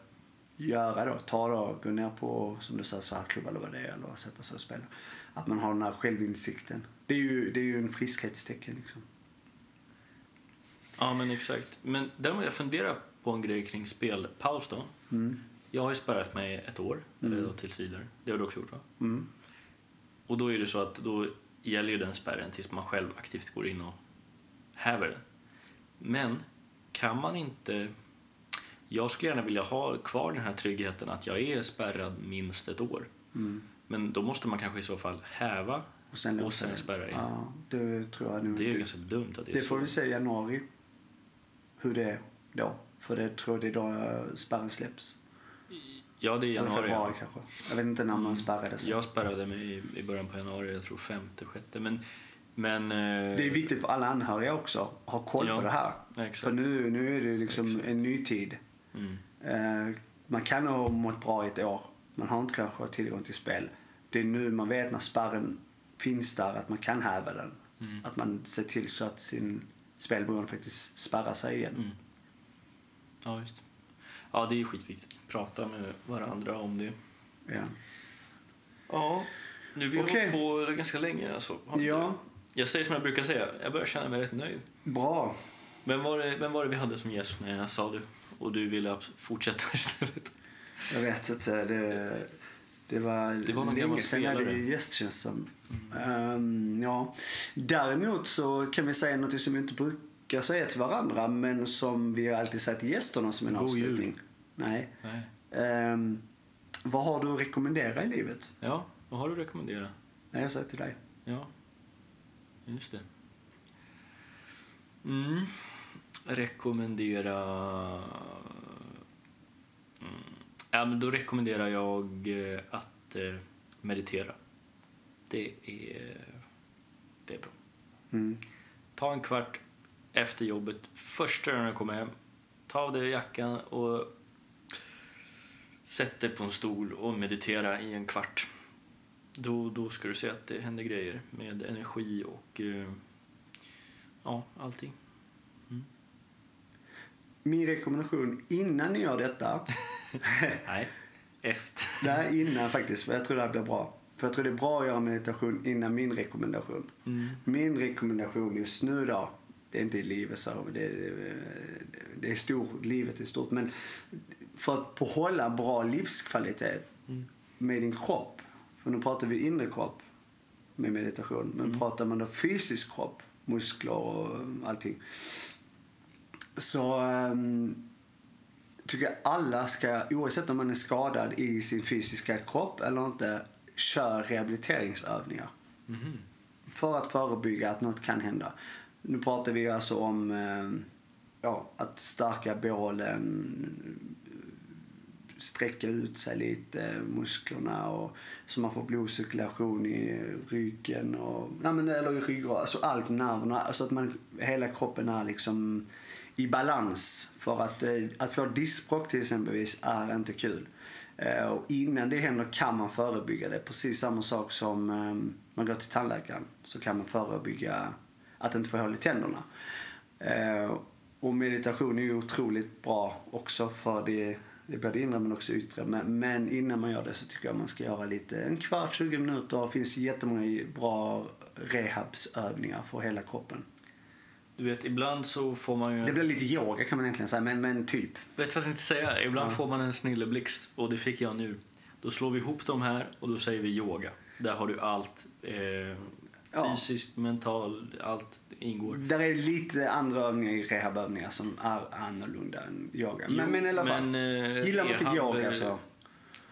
göra då, ta då, gå ner på som du säger svartklubb eller vad det är eller sätta sig och spela. Att man har den här självinsikten. Det är ju, det är ju en friskhetstecken liksom. Ja, men exakt. Men däremot jag funderar på en grej kring spelpaus då. Mm. Jag har ju spärrat mig ett år, eller då tills vidare. Det har du också gjort va? Mm. Och då är det så att då gäller ju den spärren tills man själv aktivt går in och häver den. Men kan man inte... Jag skulle gärna vilja ha kvar den här tryggheten att jag är spärrad minst ett år. Mm. Men då måste man kanske i så fall häva Och sen, och sen spärra igen. Ja, det tror jag nog. Det är ju ganska dumt att det är det får vi se i januari. Hur det är då. För det tror jag det är då spärren släpps. Ja, det är Eller januari. februari kanske. Jag vet inte när man Mm. spärrade sig. Jag spärrade mig i- i början på januari, jag tror femte, sjätte. Men, men eh, Det är viktigt för alla anhöriga också att ha koll Ja, på det här. exakt. För nu, nu är det liksom Exakt. en ny tid. Mm. Eh, man kan ha mått bra i ett år. Man har inte kanske tillgång till spel. Det är nu man vet när spärren finns där att man kan häva den. Mm. Att man ser till så att sin spelberoende faktiskt spärrar sig igen. Mm. Ja, just. Ja, det är skitviktigt. Prata med varandra om det. Ja. Ja, nu har vi Okej. hållit på ganska länge. Alltså. Ja. du? Jag säger som jag brukar säga, jag börjar känna mig rätt nöjd. Bra. Vem var det, vem var det vi hade som gäst när jag sa det? Och du ville fortsätta istället? Jag vet inte. Det, det var, Det var länge sedan jag hade gäst känns det som. Ehm, ja. Däremot så kan vi säga något som vi inte brukar säga till varandra men som vi alltid säger till gästerna som en God jul. avslutning. Nej. Nej. Ehm, vad har du att rekommendera i livet? Ja, vad har du att rekommendera? Nej, jag säger till dig. Ja, just det. Mm. Rekommendera... Mm. Ja, men då rekommenderar jag eh, att eh, meditera. Det är, det är bra. Mm. Ta en kvart efter jobbet, första gången jag kommer hem, ta av dig jackan och sätt dig på en stol och meditera i en kvart. Då, då ska du se att det händer grejer med energi och eh, ja, allting. Min rekommendation innan ni gör detta, Nej, efter. nej innan faktiskt, för jag tror det här blir bra. För jag tror det är bra att göra meditation innan min rekommendation. Mm. Min rekommendation just nu då, det är inte i livet så, det, det, det är stort, livet är stort. Men för att behålla bra livskvalitet Mm. med din kropp, för nu pratar vi inre kropp med meditation, men pratar man då fysisk kropp, muskler och allting. Så ehm, tycker jag alla ska, oavsett om man är skadad i sin fysiska kropp eller inte, kör rehabiliteringsövningar. Mhm. För att förebygga att något kan hända. Nu pratar vi alltså om eh, ja, att stärka bålen, eh, sträcka ut sig lite, eh, musklerna och så man får blodcirkulation i ryggen och, nej men, eller i ryggraden, alltså allt nerverna, alltså att man, hela kroppen är liksom i balans. För att, att få diskbråck till exempelvis är inte kul. Och innan det händer kan man förebygga det. Precis samma sak som man går till tandläkaren så kan man förebygga att inte få hål i tänderna. Eh, och meditation är ju otroligt bra också för det, det både inre men också yttre. Men, men innan man gör det så tycker jag man ska göra lite, en kvart, 20 minuter. Det finns jättemånga bra rehabsövningar för hela kroppen. Du vet, ibland så får man ju... Det blir lite yoga kan man egentligen säga, men, men typ. Vet vad jag tänkte säga? Ibland Ja. får man en snilleblixt och det fick jag nu. Då slår vi ihop de här och då säger vi yoga. Där har du allt. Eh, Ja. fysiskt, mental, allt ingår. Där är lite andra övningar i rehabövningar som är annorlunda än yoga. Men, Jo, men i alla fall. men, eh, Gillar man inte rehab, yoga så.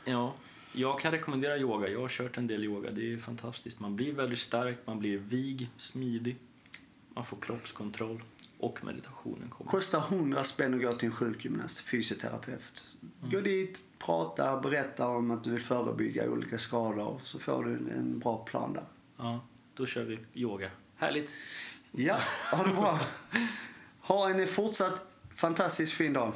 Ja, jag kan rekommendera yoga. Jag har kört en del yoga. Det är fantastiskt. Man blir väldigt stark, man blir vig, smidig. Man får kroppskontroll och meditationen kommer. Kostar 100 spänn att gå till en sjukgymnast, fysioterapeut. Mm. Gå dit, prata, berätta om att du vill förebygga olika skador. Så får du en, en bra plan där. Ja, då kör vi yoga. Härligt! Ja, ha det bra. Ha en fortsatt fantastiskt fin dag.